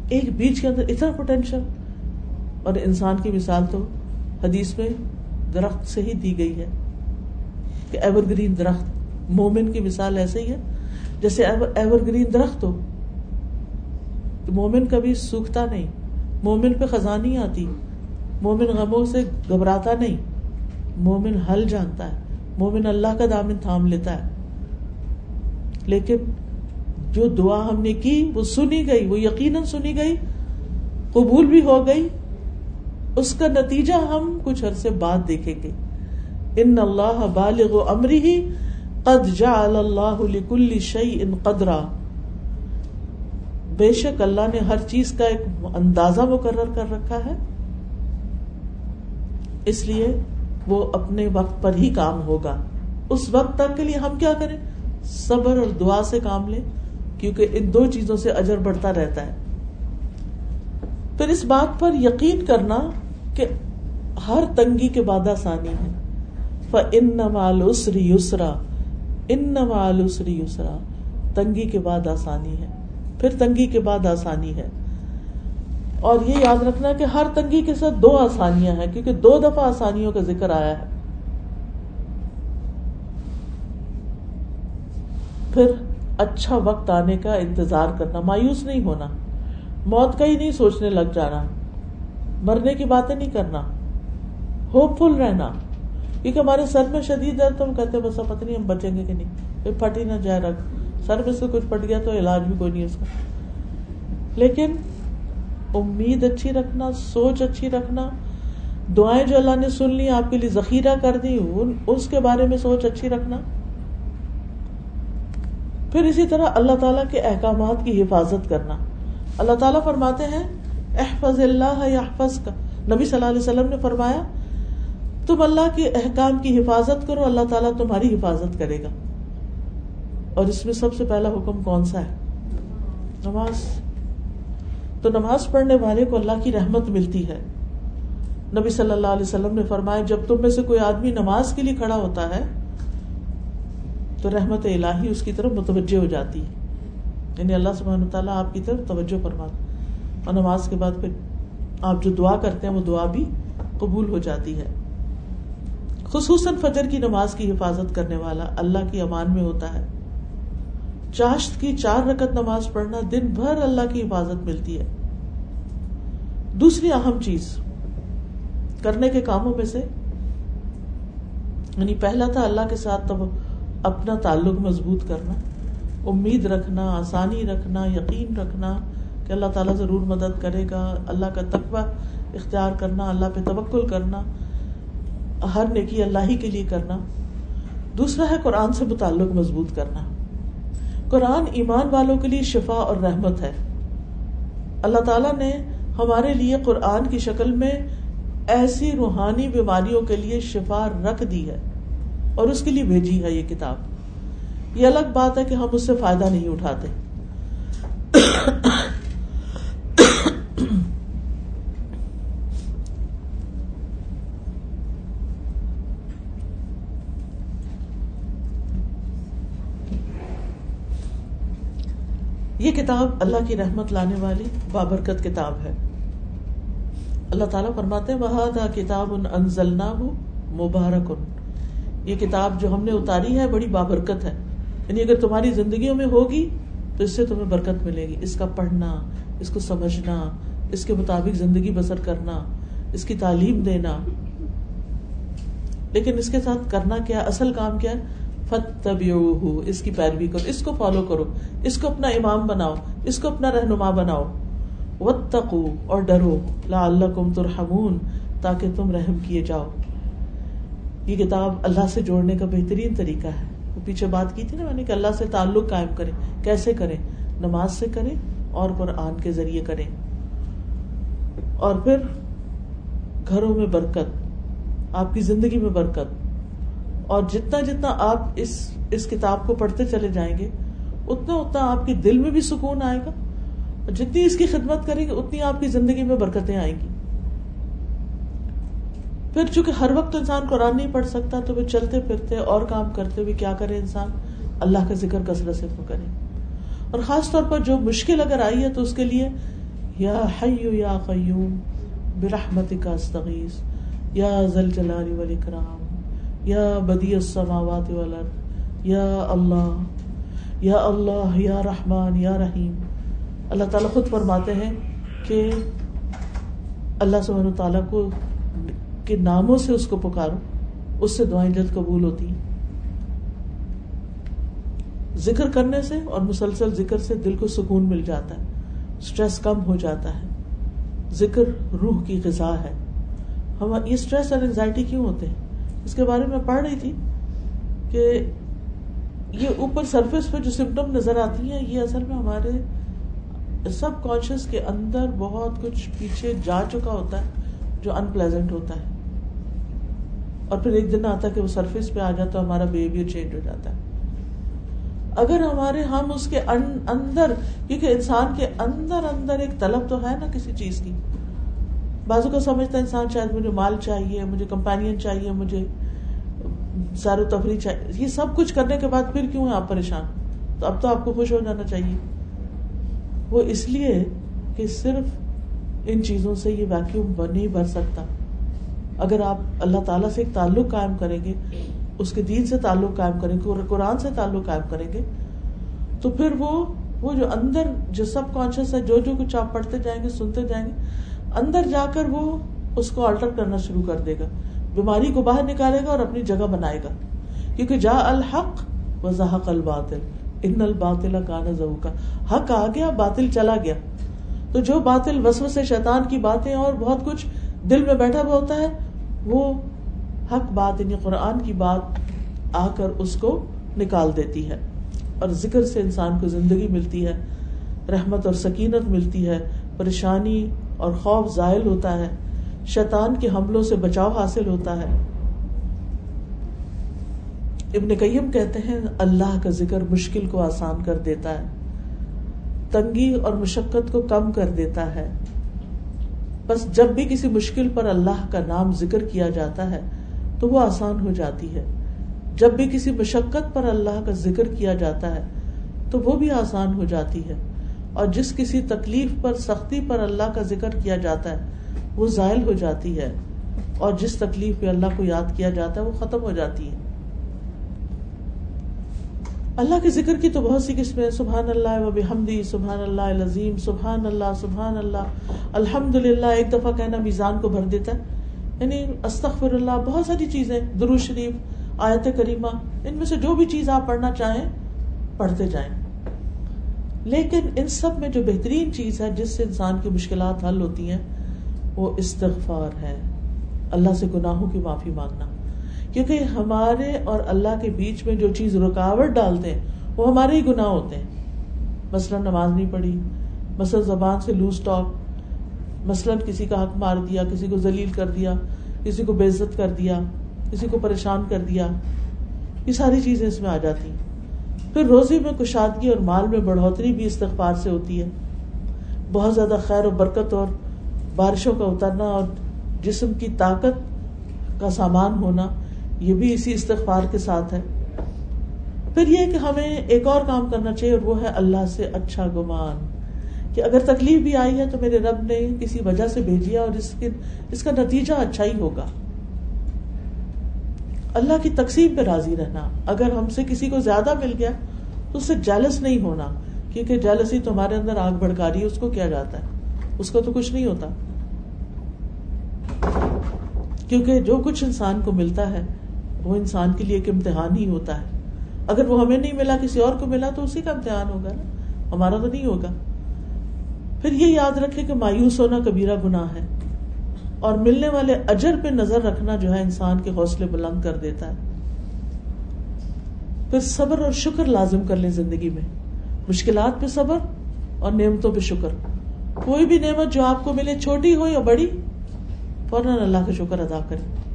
ایک بیچ کے اندر اتنا پوٹینشیل اور انسان کی مثال تو حدیث میں درخت سے ہی دی گئی ہے کہ ایور گرین درخت۔ مومن کی مثال ایسے ہی ہے۔ جیسے ایور گرین درخت ہو مومن کبھی سوکھتا نہیں، مومن پہ خزانی آتی، مومن غموں سے گھبراتا نہیں۔ مومن حل جانتا ہے، مومن اللہ کا دامن تھام لیتا ہے۔ لیکن جو دعا ہم نے کی وہ سنی گئی، وہ یقیناً سنی گئی، قبول بھی ہو گئی۔ اس کا نتیجہ ہم کچھ عرصے بعد دیکھیں گے۔ ان اللہ بالغ امری ہی قد جعل اللہ لکل شعی ان قدرا۔ بے شک اللہ نے ہر چیز کا ایک اندازہ مقرر کر رکھا ہے۔ اس لیے وہ اپنے وقت پر ہی کام ہوگا۔ اس وقت تک کے لیے ہم کیا کریں؟ صبر اور دعا سے کام لیں کیونکہ ان دو چیزوں سے اجر بڑھتا رہتا ہے۔ پھر اس بات پر یقین کرنا کہ ہر تنگی کے بعد آسانی ہے۔ ان اسری یسرا ان تنگی کے بعد آسانی ہے۔ پھر تنگی کے بعد آسانی ہے۔ اور یہ یاد رکھنا کہ ہر تنگی کے ساتھ دو آسانیاں ہیں، کیونکہ دو دفعہ آسانیوں کا ذکر آیا ہے۔ پھر اچھا وقت آنے کا انتظار کرنا، مایوس نہیں ہونا، موت کا ہی نہیں سوچنے لگ جانا، مرنے کی باتیں نہیں کرنا ہوپ فل رہنا۔ کیونکہ ہمارے سر میں شدید درد، تو ہم کہتے بس پتہ نہیں ہم بچیں گے کہ نہیں۔ پھٹ ہی نہ جائے رکھ سر میں سے کچھ پٹ گیا تو علاج بھی کوئی نہیں اس کا۔ لیکن امید اچھی رکھنا، سوچ اچھی رکھنا، دعائیں جو اللہ نے سن لی آپ کے لیے ذخیرہ کر دی اس کے بارے میں سوچ اچھی رکھنا۔ پھر اسی طرح اللہ تعالیٰ کے احکامات کی حفاظت کرنا۔ اللہ تعالیٰ فرماتے ہیں، احفظ اللہ احفظ کا نبی صلی اللہ علیہ وسلم نے فرمایا، تم اللہ کے احکام کی حفاظت کرو، اللہ تعالیٰ تمہاری حفاظت کرے گا۔ اور اس میں سب سے پہلا حکم کون سا ہے؟ نماز۔ تو نماز پڑھنے والے کو اللہ کی رحمت ملتی ہے۔ نبی صلی اللہ علیہ وسلم نے فرمایا، جب تم میں سے کوئی آدمی نماز کے لیے کھڑا ہوتا ہے تو رحمت الہی اس کی طرف متوجہ ہو جاتی ہے۔ یعنی اللہ سبحانہ تعالیٰ آپ کی طرف توجہ فرما اور نماز کے بعد پھر آپ جو دعا کرتے ہیں وہ دعا بھی قبول ہو جاتی ہے۔ خصوصاً فجر کی نماز کی حفاظت کرنے والا اللہ کی امان میں ہوتا ہے۔ چاشت کی چار رکت نماز پڑھنا دن بھر اللہ کی حفاظت ملتی ہے۔ دوسری اہم چیز کرنے کے کاموں میں سے یعنی پہلا تھا اللہ کے ساتھ تب اپنا تعلق مضبوط کرنا، امید رکھنا، آسانی رکھنا، یقین رکھنا کہ اللہ تعالیٰ ضرور مدد کرے گا، اللہ کا تقوی اختیار کرنا، اللہ پہ توکل کرنا، ہر نیکی اللہ ہی کے لیے کرنا۔ دوسرا ہے قرآن سے متعلق مضبوط کرنا۔ قرآن ایمان والوں کے لیے شفا اور رحمت ہے۔ اللہ تعالیٰ نے ہمارے لیے قرآن کی شکل میں ایسی روحانی بیماریوں کے لیے شفا رکھ دی ہے۔ اور اس کے لیے بھیجی ہے یہ کتاب۔ یہ الگ بات ہے کہ ہم اس سے فائدہ نہیں اٹھاتے۔ یہ کتاب اللہ کی رحمت لانے والی بابرکت کتاب ہے۔ اللہ تعالیٰ فرماتے بہادا کتاب مبارک یہ کتاب جو ہم نے اتاری ہے بڑی بابرکت ہے۔ یعنی اگر تمہاری زندگیوں میں ہوگی تو اس سے تمہیں برکت ملے گی۔ اس کا پڑھنا، اس کو سمجھنا، اس کے مطابق زندگی بسر کرنا، اس کی تعلیم دینا۔ لیکن اس کے ساتھ کرنا کیا؟ اصل کام کیا ہے؟ اس کی پیروی کرو، اس کو فالو کرو، اس کو اپنا امام بناؤ، اس کو اپنا رہنما بناؤ۔ وتقو اور ڈرو لا اللہ کم ترحمون، تاکہ تم رحم کیے جاؤ۔ یہ کتاب اللہ سے جوڑنے کا بہترین طریقہ ہے۔ وہ پیچھے بات کی تھی نا میں نے کہ اللہ سے تعلق قائم کرے کیسے کرے نماز سے کرے اور قرآن کے ذریعے کرے اور پھر گھروں میں برکت، آپ کی زندگی میں برکت۔ اور جتنا جتنا آپ اس اس کتاب کو پڑھتے چلے جائیں گے، اتنا اتنا آپ کے دل میں بھی سکون آئے گا۔ اور جتنی اس کی خدمت کریں گے، اتنی آپ کی زندگی میں برکتیں آئیں گی۔ پھر چونکہ ہر وقت انسان قرآن نہیں پڑھ سکتا، تو وہ چلتے پھرتے اور کام کرتے ہوئے کیا کرے انسان؟ اللہ کا ذکر کثرت سے کرے۔ اور خاص طور پر جو مشکل اگر آئی ہے تو اس کے لیے، یا حیو یا قیوم برحمت کا استغیث، یا ذل جلال والاکرام، یا بدی السماوات والارض، یا اللہ یا اللہ، یا رحمان، یا رحیم۔ اللہ تعالیٰ خود فرماتے ہیں کہ اللہ سبحانہ تعالیٰ کو کے ناموں سے اس کو پکارو اس سے دعائیں جلد قبول ہوتی ہیں۔ ذکر کرنے سے اور مسلسل ذکر سے دل کو سکون مل جاتا ہے اسٹریس کم ہو جاتا ہے۔ ذکر روح کی غذا ہے۔ ہم، یہ اسٹریس اور انگزائٹی کیوں ہوتے ہیں؟ اس کے بارے میں پڑھ رہی تھی کہ یہ اوپر سرفیس پہ جو سمٹم نظر آتی ہیں، یہ اصل میں ہمارے سب کانشیس کے اندر بہت کچھ پیچھے جا چکا ہوتا ہے، جو ان پلیزنٹ ہوتا ہے۔ اور پھر ایک دن آتا ہے کہ وہ سرفیس پہ آ جاتا ہے ہمارا بہیویئر چینج ہو جاتا ہے۔ اگر ہمارے ہم اس کے اندر، کیونکہ انسان کے اندر اندر ایک طلب تو ہے نا کسی چیز کی۔ بازو کا سمجھتا ہے انسان شاید مجھے مال چاہیے، مجھے کمپینین چاہیے، مجھے سیر و تفریح چاہیے۔ یہ سب کچھ کرنے کے بعد پھر کیوں ہے آپ پریشان؟ تو اب تو آپ کو خوش ہو جانا چاہیے۔ وہ اس لیے کہ صرف ان چیزوں سے یہ ویکیوم نہیں بھر سکتا۔ اگر آپ اللہ تعالیٰ سے ایک تعلق قائم کریں گے، اس کے دین سے تعلق قائم کریں گے قرآن سے تعلق قائم کریں گے، تو پھر وہ وہ جو اندر جو سب کانشیس ہے، جو جو کچھ آپ پڑھتے جائیں گے، سنتے جائیں گے، اندر جا کر وہ اس کو آلٹر کرنا شروع کر دے گا۔ بیماری کو باہر نکالے گا اور اپنی جگہ بنائے گا۔ کیونکہ جا الحق و زحق الباطل۔ ان الباطل کا حق آ گیا، باطل چلا گیا۔ تو جو باطل وسو سے شیطان کی باتیں اور بہت کچھ دل میں بیٹھا ہوا ہوتا ہے، وہ حق بات یعنی قرآن کی بات آ کر اس کو نکال دیتی ہے۔ اور ذکر سے انسان کو زندگی ملتی ہے، رحمت اور سکینت ملتی ہے، پریشانی اور خوف ظاہر ہوتا ہے، شیطان کے حملوں سے بچاؤ حاصل ہوتا ہے۔ ابن قیم کہتے ہیں، اللہ کا ذکر مشکل کو آسان کر دیتا ہے، تنگی اور مشقت کو کم کر دیتا ہے۔ بس جب بھی کسی مشکل پر اللہ کا نام ذکر کیا جاتا ہے تو وہ آسان ہو جاتی ہے۔ جب بھی کسی مشقت پر اللہ کا ذکر کیا جاتا ہے تو وہ بھی آسان ہو جاتی ہے۔ اور جس کسی تکلیف پر، سختی پر اللہ کا ذکر کیا جاتا ہے، وہ زائل ہو جاتی ہے۔ اور جس تکلیف پہ اللہ کو یاد کیا جاتا ہے، وہ ختم ہو جاتی ہے۔ اللہ کے ذکر کی تو بہت سی قسمیں سبحان اللہ و بحمدی، سبحان اللہ عظیم سبحان اللہ سبحان اللہ۔ الحمد للہ ایک دفعہ کہنا میزان کو بھر دیتا ہے۔ یعنی استغفر اللہ بہت ساری چیزیں درو شریف، آیت کریمہ، ان میں سے جو بھی چیز آپ پڑھنا چاہیں، پڑھتے جائیں۔ لیکن ان سب میں جو بہترین چیز ہے، جس سے انسان کی مشکلات حل ہوتی ہیں، وہ استغفار ہے۔ اللہ سے گناہوں کی معافی مانگنا۔ کیونکہ ہمارے اور اللہ کے بیچ میں جو چیز رکاوٹ ڈالتے ہیں، وہ ہمارے ہی گناہ ہوتے ہیں۔ مثلاً نماز نہیں پڑھی، مثلاً زبان سے لوز ٹاک، مثلاً کسی کا حق مار دیا، کسی کو ذلیل کر دیا، کسی کو بے عزت کر دیا، کسی کو پریشان کر دیا۔ یہ ساری چیزیں اس میں آ جاتی پھر روزی میں کشادگی اور مال میں بڑھوتری بھی استغفار سے ہوتی ہے۔ بہت زیادہ خیر و برکت اور بارشوں کا اترنا اور جسم کی طاقت کا سامان ہونا یہ بھی اسی استغفار کے ساتھ ہے۔ پھر یہ کہ ہمیں ایک اور کام کرنا چاہیے اور وہ ہے اللہ سے اچھا گمان۔ کہ اگر تکلیف بھی آئی ہے تو میرے رب نے کسی وجہ سے بھیجیا اور اس کے اس کا نتیجہ اچھا ہی ہوگا۔ اللہ کی تقسیم پہ راضی رہنا۔ اگر ہم سے کسی کو زیادہ مل گیا تو اس سے جیلس نہیں ہونا۔ کیونکہ جیلسی تمہارے اندر آگ بھڑکا رہی ہے، اس کو کیا جاتا ہے؟ اس کو تو کچھ نہیں ہوتا۔ کیونکہ جو کچھ انسان کو ملتا ہے وہ انسان کے لیے ایک امتحان ہی ہوتا ہے۔ اگر وہ ہمیں نہیں ملا، کسی اور کو ملا، تو اسی کا امتحان ہوگا نا۔ ہمارا تو نہیں ہوگا۔ پھر یہ یاد رکھے کہ مایوس ہونا کبیرہ گناہ ہے۔ اور ملنے والے اجر پہ نظر رکھنا جو ہے انسان کے حوصلے بلند کر دیتا ہے۔ پھر صبر اور شکر لازم کر لیں زندگی میں۔ مشکلات پہ صبر اور نعمتوں پہ شکر۔ کوئی بھی نعمت جو آپ کو ملے، چھوٹی ہو یا بڑی، فوراً اللہ کا شکر ادا کریں۔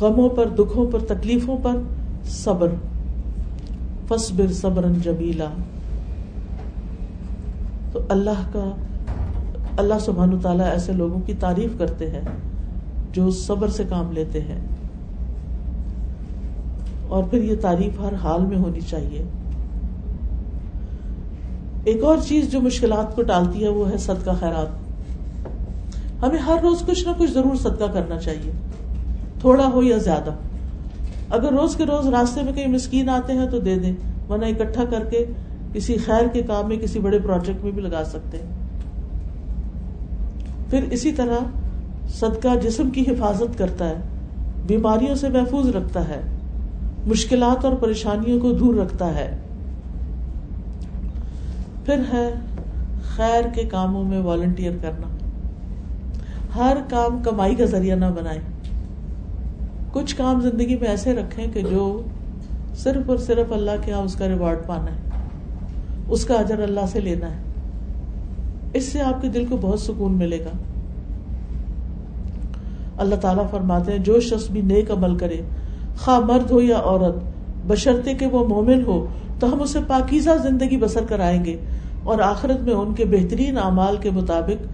غموں پر، دکھوں پر، تکلیفوں پر صبر۔ فصبر صبر جبیلا تو اللہ کا، اللہ سبحان تعالیٰ ایسے لوگوں کی تعریف کرتے ہیں جو صبر سے کام لیتے ہیں۔ اور پھر یہ تعریف ہر حال میں ہونی چاہیے۔ ایک اور چیز جو مشکلات کو ٹالتی ہے وہ ہے صدقہ خیرات۔ ہمیں ہر روز کچھ نہ کچھ ضرور صدقہ کرنا چاہیے۔ تھوڑا ہو یا زیادہ۔ اگر روز کے روز راستے میں کہیں مسکین آتے ہیں تو دے دیں، ورنہ اکٹھا کر کے کسی خیر کے کام میں، کسی بڑے پروجیکٹ میں بھی لگا سکتے ہیں۔ پھر اسی طرح صدقہ جسم کی حفاظت کرتا ہے، بیماریوں سے محفوظ رکھتا ہے، مشکلات اور پریشانیوں کو دور رکھتا ہے۔ پھر ہے خیر کے کاموں میں والنٹیئر کرنا۔ ہر کام کمائی کا ذریعہ نہ بنائے کچھ کام زندگی میں ایسے رکھیں کہ جو صرف اور صرف اللہ کے یہاں اس کا ریوارڈ پانا ہے، اس کا اجر اللہ سے لینا ہے۔ اس سے آپ کے دل کو بہت سکون ملے گا۔ اللہ تعالیٰ فرماتے ہیں، جو شخص بھی نیک عمل کرے، خواہ مرد ہو یا عورت بشرتے کہ وہ مومن ہو، تو ہم اسے پاکیزہ زندگی بسر کرائیں گے اور آخرت میں ان کے بہترین اعمال کے مطابق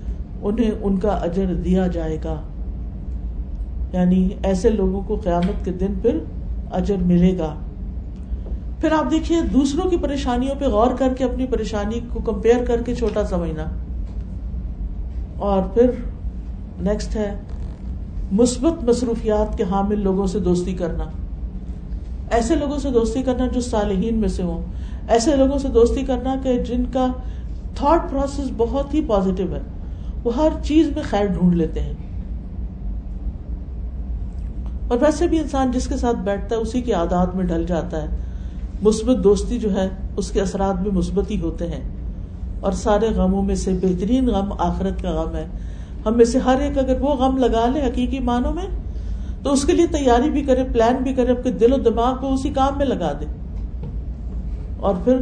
انہیں ان کا اجر دیا جائے گا۔ یعنی ایسے لوگوں کو قیامت کے دن پھر اجر ملے گا۔ پھر آپ دیکھیے دوسروں کی پریشانیوں پہ غور کر کے اپنی پریشانی کو کمپیئر کر کے چھوٹا سمجھنا اور پھر نیکسٹ ہے مثبت مصروفیات کے حامل لوگوں سے دوستی کرنا۔ ایسے لوگوں سے دوستی کرنا جو صالحین میں سے ہوں۔ ایسے لوگوں سے دوستی کرنا کہ جن کا تھاٹ پروسیس بہت ہی پازیٹو ہے۔ وہ ہر چیز میں خیر ڈھونڈ لیتے ہیں۔ اور ویسے بھی انسان جس کے ساتھ بیٹھتا ہے اسی کی عادات میں ڈل جاتا ہے۔ مثبت دوستی جو ہے، اس کے اثرات بھی مثبت ہی ہوتے ہیں۔ اور سارے غموں میں سے بہترین غم آخرت کا غم ہے۔ ہم میں سے ہر ایک اگر وہ غم لگا لے حقیقی معنوں میں، تو اس کے لیے تیاری بھی کرے، پلان بھی کرے، اپنے دل و دماغ کو اسی کام میں لگا دے۔ اور پھر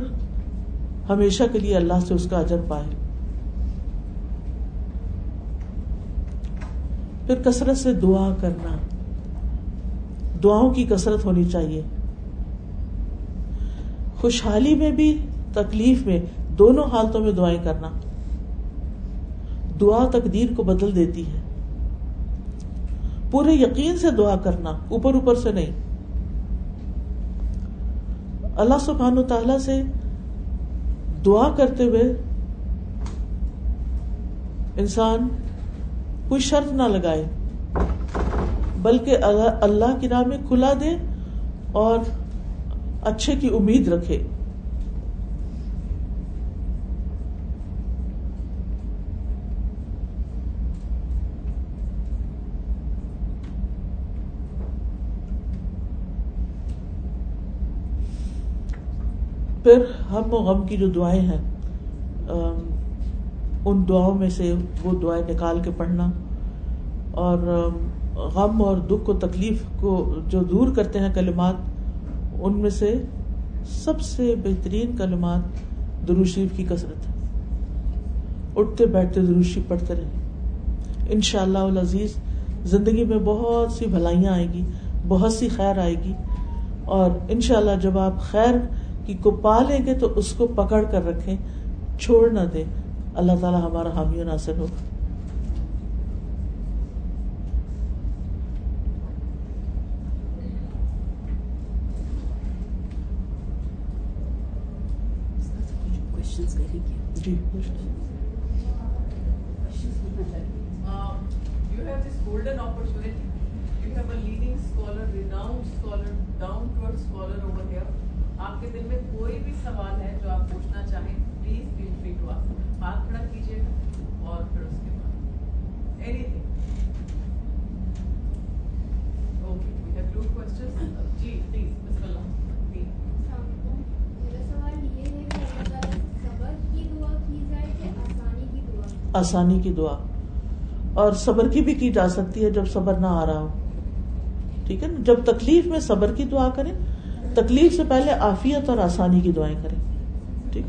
ہمیشہ کے لیے اللہ سے اس کا اجر پائے۔ پھر کثرت سے دعا کرنا۔ دعاؤں کی کثرت ہونی چاہیے۔ خوشحالی میں بھی، تکلیف میں، دونوں حالتوں میں دعائیں کرنا۔ دعا تقدیر کو بدل دیتی ہے۔ پورے یقین سے دعا کرنا، اوپر اوپر سے نہیں۔ اللہ سبحانہ تعالی سے دعا کرتے ہوئے انسان کوئی شرط نہ لگائے۔ بلکہ اللہ کی راہ میں کھلا دے اور اچھے کی امید رکھے۔ پھر ہم و غم کی جو دعائیں ہیں ان دعاؤں میں سے وہ دعائیں نکال کے پڑھنا اور غم اور دکھ کو تکلیف کو جو دور کرتے ہیں کلمات، ان میں سے سب سے بہترین کلمات دروشیف کی کثرت ہے۔ اٹھتے بیٹھتے دروشی پڑھتے رہے ان شاء اللہ العزیز، زندگی میں بہت سی بھلائیاں آئے گی، بہت سی خیر آئے گی۔ اور ان شاء اللہ جب آپ خیر کی کو پا لیں گے تو اس کو پکڑ کر رکھیں، چھوڑ نہ دیں۔ اللہ تعالیٰ ہمارا حامی و ناصر ہو۔ جی آپ کے دل میں کوئی بھی سوال ہے جو آپ پوچھنا چاہیں پلیز فیل فری ٹو آپ ہاتھ کھڑا کیجیے گا اور پھر اس کے بعد anything okay we have to question G please بسم اللہ آسانی کی دعا۔ اور صبر کی بھی کی جا سکتی ہے جب صبر نہ آ رہا ہو۔ ٹھیک ہے نا؟ جب تکلیف میں صبر کی دعا کریں تکلیف سے پہلے آفیت اور آسانی کی دعائیں کریں۔ ٹھیک۔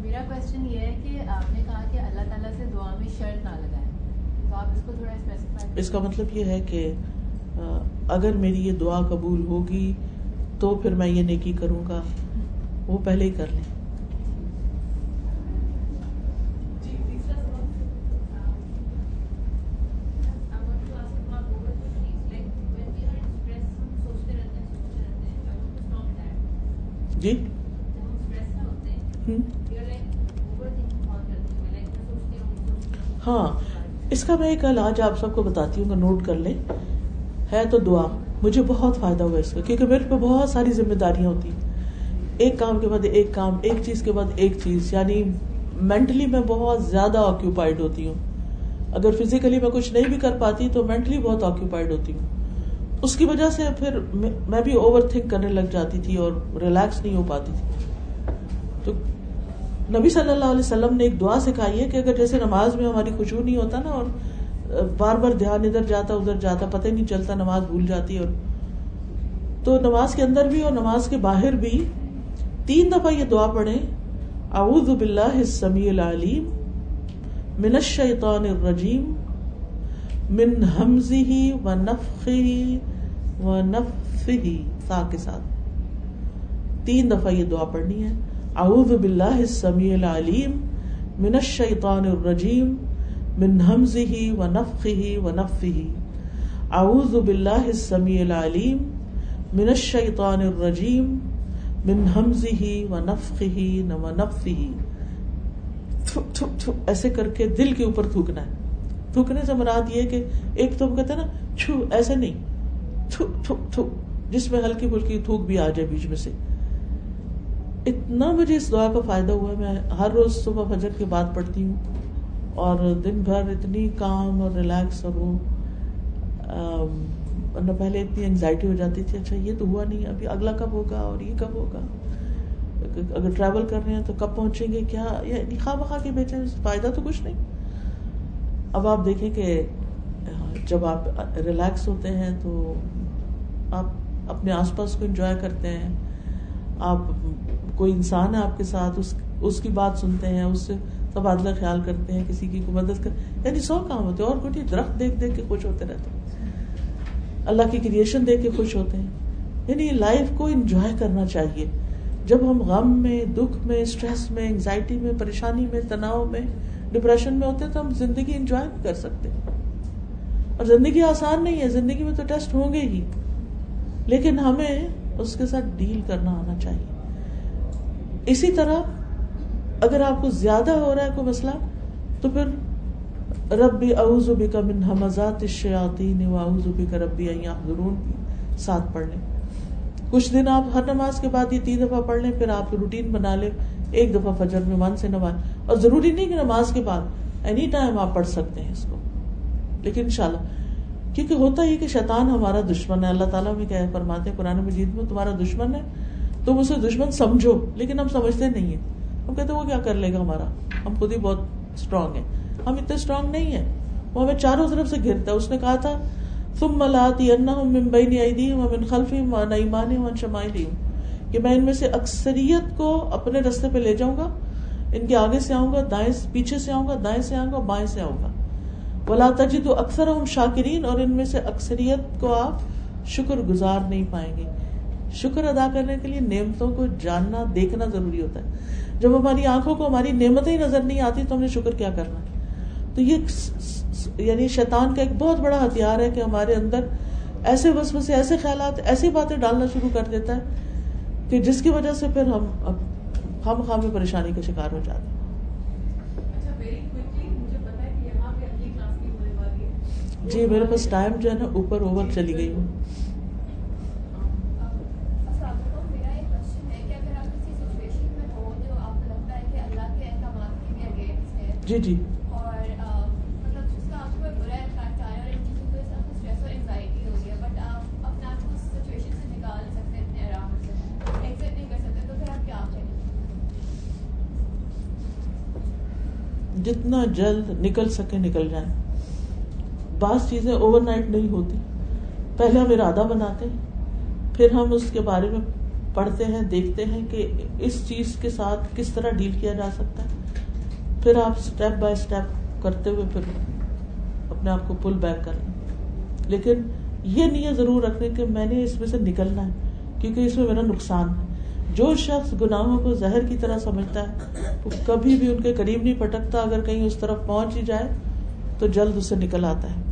میرا کوشچن یہ ہے کہ آپ نے کہا کہ اللہ تعالیٰ سے دعا میں شرط نہ لگائیں۔ تو آپ اس کو تھوڑا اسپیسیفائی اس کا مطلب یہ ہے کہ اگر میری یہ دعا قبول ہوگی تو پھر میں یہ نیکی کروں گا۔ وہ پہلے ہی کر لیں۔ جی؟ ہاں اس کا میں ایک علاج آپ سب کو بتاتی ہوں، نوٹ کر لیں۔ ہے تو دعا۔ مجھے بہت فائدہ ہوا اس کا، کیونکہ میرے پہ بہت ساری ذمہ داریاں ہوتی ایک کام کے بعد ایک کام، ایک چیز کے بعد ایک چیز یعنی مینٹلی میں بہت زیادہ آکوپائڈ ہوتی ہوں۔ اگر فزیکلی میں کچھ نہیں بھی کر پاتی تو مینٹلی بہت آکوپائڈ ہوتی ہوں۔ اس کی وجہ سے پھر میں بھی اوور تھنک کرنے لگ جاتی تھی اور ریلیکس نہیں ہو پاتی تھی۔ تو نبی صلی اللہ علیہ وسلم نے ایک دعا سکھائی ہے کہ اگر جیسے نماز میں ہماری خوشبو نہیں ہوتا نا اور بار بار دھیان ادھر جاتا ادھر جاتا، پتہ نہیں چلتا، نماز بھول جاتی اور تو نماز کے اندر بھی اور نماز کے باہر بھی تین دفعہ یہ دعا پڑھے اعوذ باللہ السمیع العلیم، من الشیطان الرجیم، من حمزه ونفخه سا کے ساتھ۔ تین دفعہ یہ دعا پڑھنی ہے۔ اعوذ باللہ السمیع العلیم، من الشیطان الرجیم من حمزه ونفخه ونفثه اعوذ باللہ السمیع العلیم من الشیطان الرجیم من حمزه ونفخه ونفثه ایسے کر کے دل کے اوپر تھوکنا ہے۔ تھوکنے سے مراد یہ کہ ایک تو کہتے ہیں نا، چھو ایسے نہیں۔ تھوک تھوک تھوک جس میں ہلکی پھلکی تھوک بھی آ جائے بیچ میں سے۔ اتنا مجھے اس دعا کا فائدہ ہوا میں ہر روز صبح فجر کے بعد پڑھتی ہوں۔ اور دن بھر اتنی کام اور ریلیکس اور وہ ورنہ پہلے اتنی انگزائٹی ہو جاتی تھی اچھا یہ تو ہوا نہیں، ابھی اگلا کب ہوگا اور یہ کب ہوگا؟ اگر ٹریول کر رہے ہیں تو کب پہنچیں گے؟ کیا، یہ خواہ بخواہ کے بیچے فائدہ تو کچھ نہیں۔ اب آپ دیکھیں کہ جب آپ ریلیکس ہوتے ہیں تو آپ اپنے آس پاس کو انجوائے کرتے ہیں۔ آپ، کوئی انسان ہے آپ کے ساتھ، اس اس کی بات سنتے ہیں، اس سے تبادلہ خیال کرتے ہیں، کسی کی کو مدد کر یعنی سو کام ہوتے ہیں۔ اور کچھ درخت دیکھ دیکھ کے خوش ہوتے رہتے ہیں۔ اللہ کی کریشن دیکھ کے خوش ہوتے ہیں۔ یعنی لائف کو انجوائے کرنا چاہیے۔ جب ہم غم میں، دکھ میں اسٹریس میں انگزائٹی میں، پریشانی میں، تناؤ میں ڈپریشن میں ہوتے ہیں، تو ہم زندگی انجوائے نہیں کر سکتے اور زندگی آسان نہیں ہے، زندگی میں تو ٹیسٹ ہوں گے ہی۔ لیکن ہمیں اس کے ساتھ ڈیل کرنا آنا چاہیے۔ اسی طرح اگر آپ کو زیادہ ہو رہا ہے کوئی مسئلہ، تو پھر ربی اعوذ بک من حمزات الشیاطین و اعوذ بک ربی ان یحضرون بھی ساتھ پڑھ لیں۔ کچھ دن آپ ہر نماز کے بعد یہ تین دفعہ پڑھ لیں، پھر آپ روٹین بنا لیں، ایک دفعہ فجر میں من سے نماز اور ضروری نہیں کہ نماز کے بعد اینی ٹائم آپ پڑھ سکتے ہیں اس کو۔ لیکن انشاءاللہ، کیونکہ ہوتا ہی کہ شیطان ہمارا دشمن ہے۔ اللہ تعالیٰ میں کیا فرماتے ہیں؟ قرآن مجید میں تمہارا دشمن ہے، تم اسے دشمن سمجھو، لیکن ہم سمجھتے نہیں ہیں۔ ہم کہتے وہ کیا کر لے گا ہمارا؟ ہم خود ہی بہت اسٹرانگ ہیں۔ ہم اتنے اسٹرانگ نہیں ہیں۔ وہ ہمیں چاروں طرف سے گرتا ہے۔ اس نے کہا تھا تم ملاتی ممبئی نے آئی دی ہوں خلفی ایمان ہوں شمائی دی ہوں کہ میں ان میں سے اکثریت کو اپنے رستے پہ لے جاؤں گا، ان کے آگے سے آؤں گا، دائیں پیچھے سے آؤں گا، دائیں سے آؤں گا، بائیں سے آؤں گا۔ بلا تجد اکثر شاکرین اور ان میں سے اکثریت کو آپ شکر گزار نہیں پائیں گے۔ شکر ادا کرنے کے لیے نعمتوں کو جاننا، دیکھنا ضروری ہوتا ہے۔ جب ہماری آنکھوں کو ہماری نعمتیں نظر نہیں آتی تو ہم نے شکر کیا کرنا تو یہ یعنی شیطان کا ایک بہت بڑا ہتھیار ہے کہ ہمارے اندر ایسے بس بس ایسے خیالات ایسی باتیں ڈالنا شروع کر دیتا ہے کہ جس کی وجہ سے پھر ہم ہم خام پریشانی کا شکار ہو جاتے ہیں۔ جی میرے پاس ٹائم جو ہے نا اوپر اوور چلی گئی ہوں۔ جی جی۔ جتنا جلد نکل سکے نکل جائیں۔ بعض چیزیں اوور نائٹ نہیں ہوتی۔ پہلے ہم ارادہ بناتے ہیں پھر ہم اس کے بارے میں پڑھتے ہیں دیکھتے ہیں کہ اس چیز کے ساتھ کس طرح ڈیل کیا جا سکتا ہے۔ پھر آپ اسٹیپ بائی اسٹیپ کرتے ہوئے پھر اپنے آپ کو پل بیک کر لیں لیکن یہ نیت ضرور رکھنے کہ میں نے اس میں سے نکلنا ہے، کیونکہ اس میں میرا نقصان ہے۔ جو شخص گناہوں کو زہر کی طرح سمجھتا ہے، وہ کبھی بھی ان کے قریب نہیں پٹکتا اگر کہیں اس طرف پہنچ ہی جائے، تو جلد اسے نکل آتا ہے۔